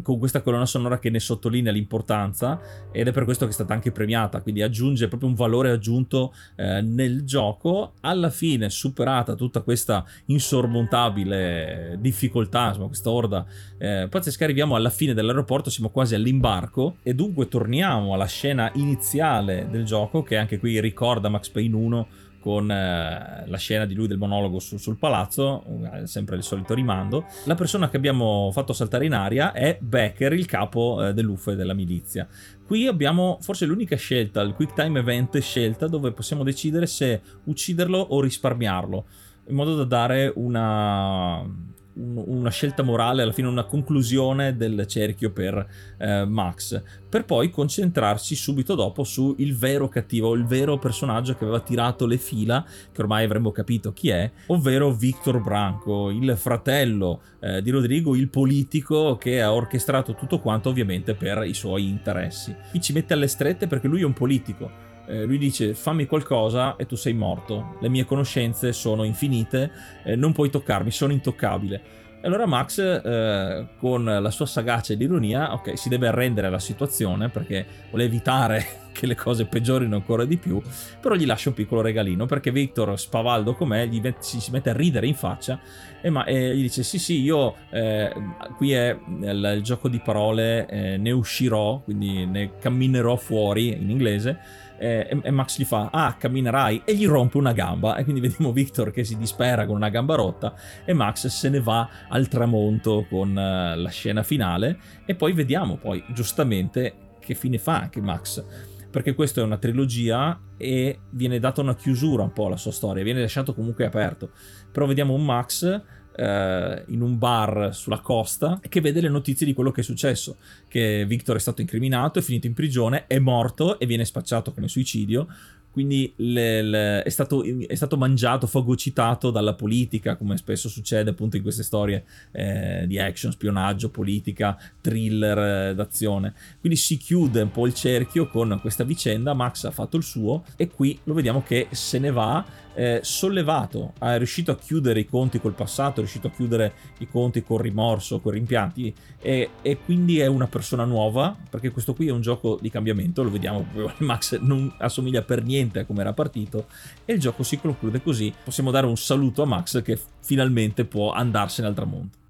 con questa colonna sonora che ne sottolinea l'importanza ed è per questo che è stata anche premiata, quindi aggiunge proprio un valore aggiunto eh, nel gioco. Alla fine, superata tutta questa insormontabile difficoltà, insomma, questa orda eh, pazzesca, arriviamo alla fine dell'aeroporto, siamo quasi all'imbarco e dunque torniamo alla scena iniziale del gioco che anche qui ricorda Max Payne 1 con eh, la scena di lui del monologo su, sul palazzo, eh, sempre il solito rimando. La persona che abbiamo fatto saltare in aria è Becker, il capo eh, e della milizia. Qui abbiamo forse l'unica scelta, il quick time event scelta, dove possiamo decidere se ucciderlo o risparmiarlo, in modo da dare una una scelta morale, alla fine una conclusione del cerchio per eh, Max, per poi concentrarsi subito dopo sul vero cattivo, il vero personaggio che aveva tirato le fila, che ormai avremmo capito chi è, ovvero Victor Branco, il fratello eh, di Rodrigo, il politico che ha orchestrato tutto quanto ovviamente per i suoi interessi. Qui ci mette alle strette perché lui è un politico eh, lui dice fammi qualcosa e tu sei morto, le mie conoscenze sono infinite, eh, non puoi toccarmi, sono intoccabile. E allora Max, eh, con la sua sagacia e l'ironia, ok, si deve arrendere alla situazione perché vuole evitare che le cose peggiorino ancora di più, però gli lascia un piccolo regalino perché Victor, spavaldo com'è, gli met- si, si, mette a ridere in faccia e, ma- e gli dice sì sì io eh, qui è il, il, gioco di parole, eh, ne uscirò, quindi ne camminerò fuori in inglese e, e, Max gli fa ah camminerai e gli rompe una gamba e quindi vediamo Victor che si dispera con una gamba rotta e Max se ne va al tramonto con uh, la scena finale e poi vediamo poi giustamente che fine fa anche Max perché questa è una trilogia e viene data una chiusura un po' alla sua storia, viene lasciato comunque aperto. Però vediamo un Max eh, in un bar sulla costa che vede le notizie di quello che è successo, che Victor è stato incriminato, è finito in prigione, è morto e viene spacciato come suicidio, quindi le, le, è, stato, è, stato, mangiato, fagocitato dalla politica, come spesso succede appunto in queste storie eh, di action, spionaggio, politica, thriller eh, d'azione. Quindi si chiude un po' il cerchio con questa vicenda, Max ha fatto il suo e qui lo vediamo che se ne va eh, sollevato, è riuscito a chiudere i conti col passato, è riuscito a chiudere i conti col rimorso, con rimpianti e, e, quindi è una persona nuova perché questo qui è un gioco di cambiamento, lo vediamo Max non assomiglia per niente a come era partito e il gioco si conclude così, possiamo dare un saluto a Max che finalmente può andarsene al tramonto.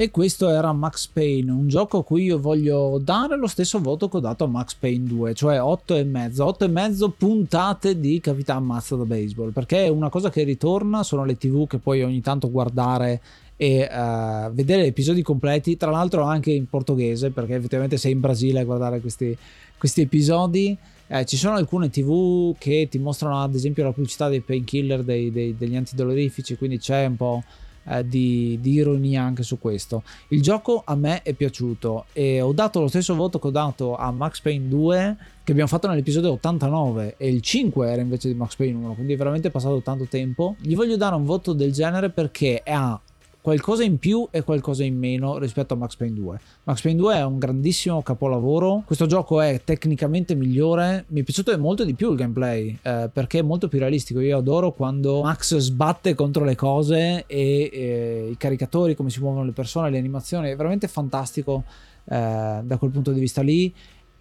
E questo era Max Payne, un gioco a cui io voglio dare lo stesso voto che ho dato a Max Payne 2, cioè 8 e mezzo, 8 e mezzo puntate di Capitan Mazza da baseball, perché è una cosa che ritorna, sono le tv che puoi ogni tanto guardare e uh, vedere episodi completi, tra l'altro anche in portoghese, perché effettivamente sei in Brasile a guardare questi, questi episodi. Eh, ci sono alcune tv che ti mostrano ad esempio la pubblicità dei painkiller, degli antidolorifici, quindi c'è un po' eh, di, di, ironia anche su questo. Il gioco a me è piaciuto e ho dato lo stesso voto che ho dato a Max Payne 2 che abbiamo fatto nell'episodio 89 e il 5 era invece di Max Payne 1, quindi è veramente passato tanto tempo. Gli voglio dare un voto del genere perché ha qualcosa in più e qualcosa in meno rispetto a Max Payne 2. Max Payne 2 è un grandissimo capolavoro, questo gioco è tecnicamente migliore, mi è piaciuto molto di più il gameplay eh, perché è molto più realistico, io adoro quando Max sbatte contro le cose e eh, i caricatori, come si muovono le persone, le animazioni, è veramente fantastico eh, da quel punto di vista lì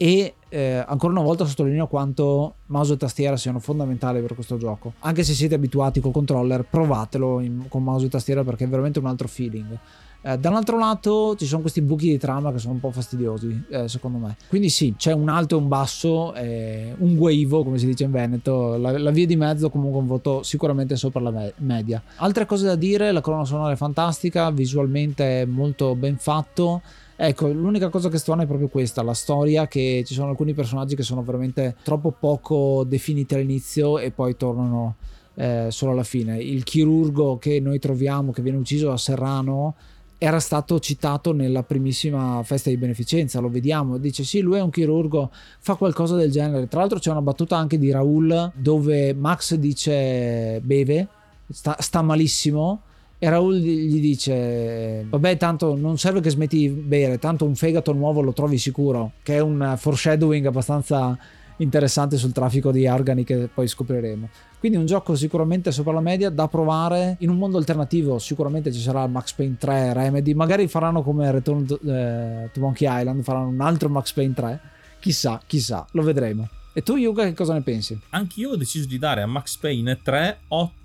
e eh, ancora una volta sottolineo quanto mouse e tastiera siano fondamentali per questo gioco. Anche se siete abituati col controller, provatelo in, con mouse e tastiera perché è veramente un altro feeling. Eh, dall'altro lato ci sono questi buchi di trama che sono un po' fastidiosi, eh, secondo me. Quindi sì, c'è un alto e un basso, eh, un guaivo, come si dice in Veneto. La, la, via di mezzo comunque un voto sicuramente sopra la me- media. Altre cose da dire, la colonna sonora è fantastica, visualmente è molto ben fatto. Ecco, l'unica cosa che stuona è proprio questa, la storia, che ci sono alcuni personaggi che sono veramente troppo poco definiti all'inizio e poi tornano eh, solo alla fine. Il chirurgo che noi troviamo, che viene ucciso a Serrano, era stato citato nella primissima festa di beneficenza, lo vediamo, dice sì, lui è un chirurgo, fa qualcosa del genere. Tra l'altro c'è una battuta anche di Raul dove Max dice beve, sta, sta malissimo e Raul gli dice: Vabbè, tanto non serve che smetti di bere, tanto un fegato nuovo lo trovi sicuro. Che è un foreshadowing abbastanza interessante sul traffico di organi che poi scopriremo. Quindi un gioco sicuramente sopra la media da provare in un mondo alternativo. Sicuramente ci sarà Max Payne 3 Remedy, magari faranno come Return to, eh, to Monkey Island, faranno un altro Max Payne 3. Chissà, chissà, lo vedremo. E tu, Yuga, che cosa ne pensi? Anch'io ho deciso di dare a Max Payne 3 8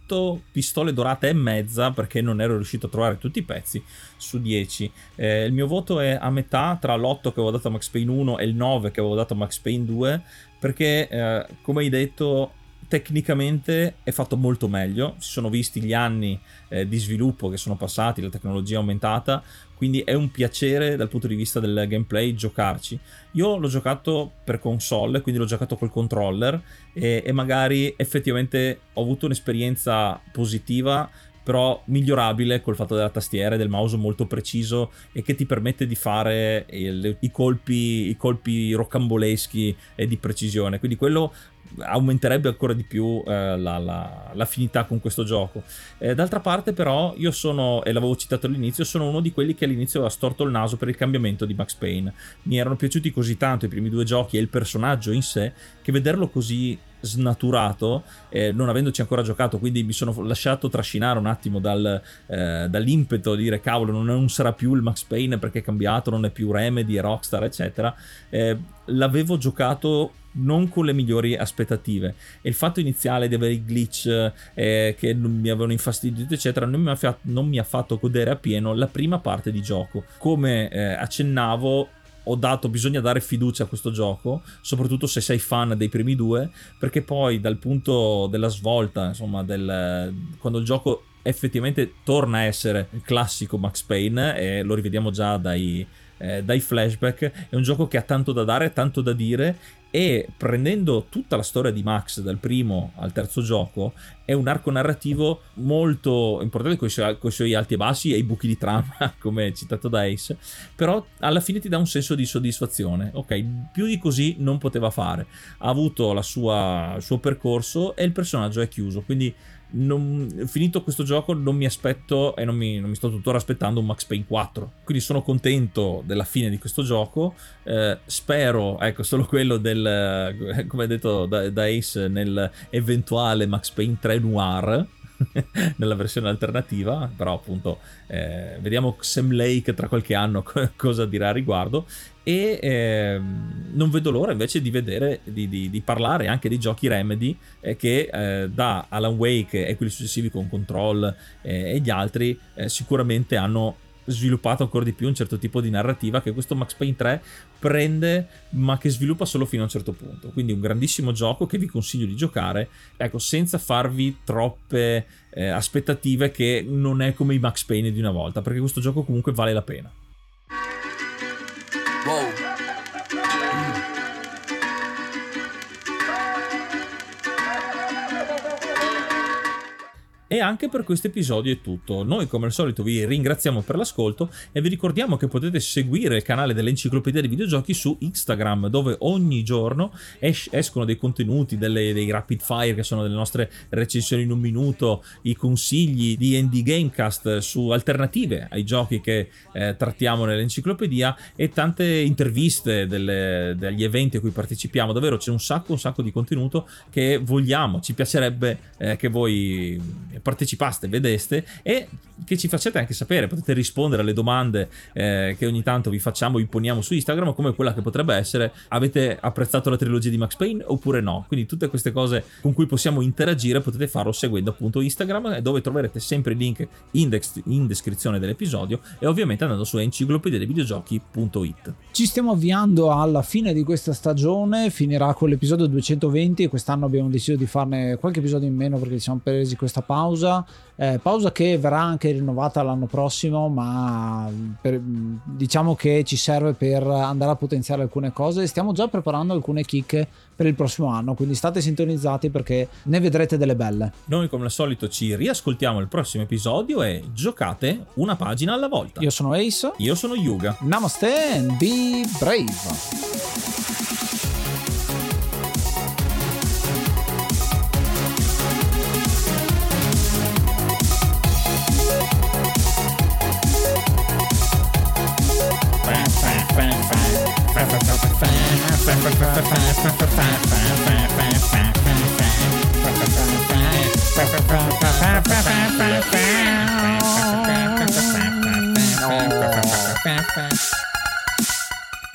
pistole dorate e mezza perché non ero riuscito a trovare tutti i pezzi su 10. Eh, il mio voto è a metà tra l'8 che avevo dato a Max Payne 1 e il 9 che avevo dato a Max Payne 2 perché, eh, come hai detto, tecnicamente è fatto molto meglio, si sono visti gli anni eh, di sviluppo che sono passati, la tecnologia è aumentata, quindi è un piacere dal punto di vista del gameplay giocarci. Io l'ho giocato per console, quindi l'ho giocato col controller e, e magari effettivamente ho avuto un'esperienza positiva però migliorabile col fatto della tastiera e del mouse molto preciso e che ti permette di fare il, i, colpi, i colpi rocamboleschi e di precisione. Quindi quello aumenterebbe ancora di più eh, la, la, l'affinità con questo gioco. Eh, d'altra parte, però, io sono, e l'avevo citato all'inizio, sono uno di quelli che all'inizio aveva storto il naso per il cambiamento di Max Payne. Mi erano piaciuti così tanto i primi due giochi e il personaggio in sé che vederlo così snaturato, eh, non avendoci ancora giocato, quindi mi sono lasciato trascinare un attimo dal, eh, dall'impeto di dire cavolo, non, non, sarà più il Max Payne perché è cambiato, non è più Remedy, Rockstar, eccetera. Eh, l'avevo giocato non con le migliori aspettative e il fatto iniziale di avere i glitch eh, che mi avevano infastidito eccetera non mi, ha, non mi, ha, fatto godere appieno la prima parte di gioco come eh, accennavo ho dato, bisogna dare fiducia a questo gioco, soprattutto se sei fan dei primi due, perché poi dal punto della svolta, insomma, del, quando il gioco effettivamente torna a essere il classico Max Payne, e lo rivediamo già dai, eh, dai flashback, è un gioco che ha tanto da dare, tanto da dire e prendendo tutta la storia di Max dal primo al terzo gioco è un arco narrativo molto importante con i, suoi, con i suoi alti e bassi e i buchi di trama come citato da Ace però alla fine ti dà un senso di soddisfazione. Ok più di così non poteva fare. Ha avuto sua, il suo percorso e il personaggio è chiuso quindi non, finito questo gioco non mi aspetto e non mi, non mi, sto tuttora aspettando un Max Payne 4 quindi sono contento della fine di questo gioco. Eh, spero ecco solo quello del come detto da, da Ace nell'eventuale Max Payne 3 Noir nella versione alternativa, però appunto eh, vediamo Sam Lake tra qualche anno cosa dirà a riguardo e eh, non vedo l'ora invece di vedere, di, di, di parlare anche dei giochi Remedy eh, che eh, da Alan Wake e quelli successivi con Control eh, e gli altri eh, sicuramente hanno sviluppato ancora di più un certo tipo di narrativa che questo Max Payne 3 prende ma che sviluppa solo fino a un certo punto. Quindi un grandissimo gioco che vi consiglio di giocare. Ecco senza farvi troppe eh, aspettative che non è come i Max Payne di una volta perché questo gioco comunque vale la pena Whoa. E anche per questo episodio è tutto. Noi come al solito vi ringraziamo per l'ascolto e vi ricordiamo che potete seguire il canale dell'Enciclopedia dei Videogiochi su Instagram dove ogni giorno es- escono dei contenuti, delle, dei rapid fire che sono delle nostre recensioni in un minuto, i consigli di ND Gamecast su alternative ai giochi che eh, trattiamo nell'enciclopedia e tante interviste delle, degli eventi a cui partecipiamo. Davvero c'è un sacco, un sacco di contenuto che vogliamo, ci piacerebbe eh, che voi partecipaste, vedeste e che ci facciate anche sapere, potete rispondere alle domande eh, che ogni tanto vi facciamo, vi poniamo su Instagram, come quella che potrebbe essere avete apprezzato la trilogia di Max Payne oppure no? Quindi tutte queste cose con cui possiamo interagire potete farlo seguendo appunto Instagram dove troverete sempre il link in, in descrizione dell'episodio e ovviamente andando su enciclopedia. Ci stiamo avviando alla fine di questa stagione, finirà con l'episodio 220 e quest'anno abbiamo deciso di farne qualche episodio in meno perché ci siamo presi questa pausa, eh, pausa che verrà anche rinnovata l'anno prossimo, ma per, diciamo che ci serve per andare a potenziare alcune cose. Stiamo già preparando alcune chicche per il prossimo anno, quindi state sintonizzati perché ne vedrete delle belle. Noi come al solito ci riascoltiamo il prossimo episodio e giocate una pagina alla volta. Io sono Ace. Io sono Yuga. Namaste and be brave. Fa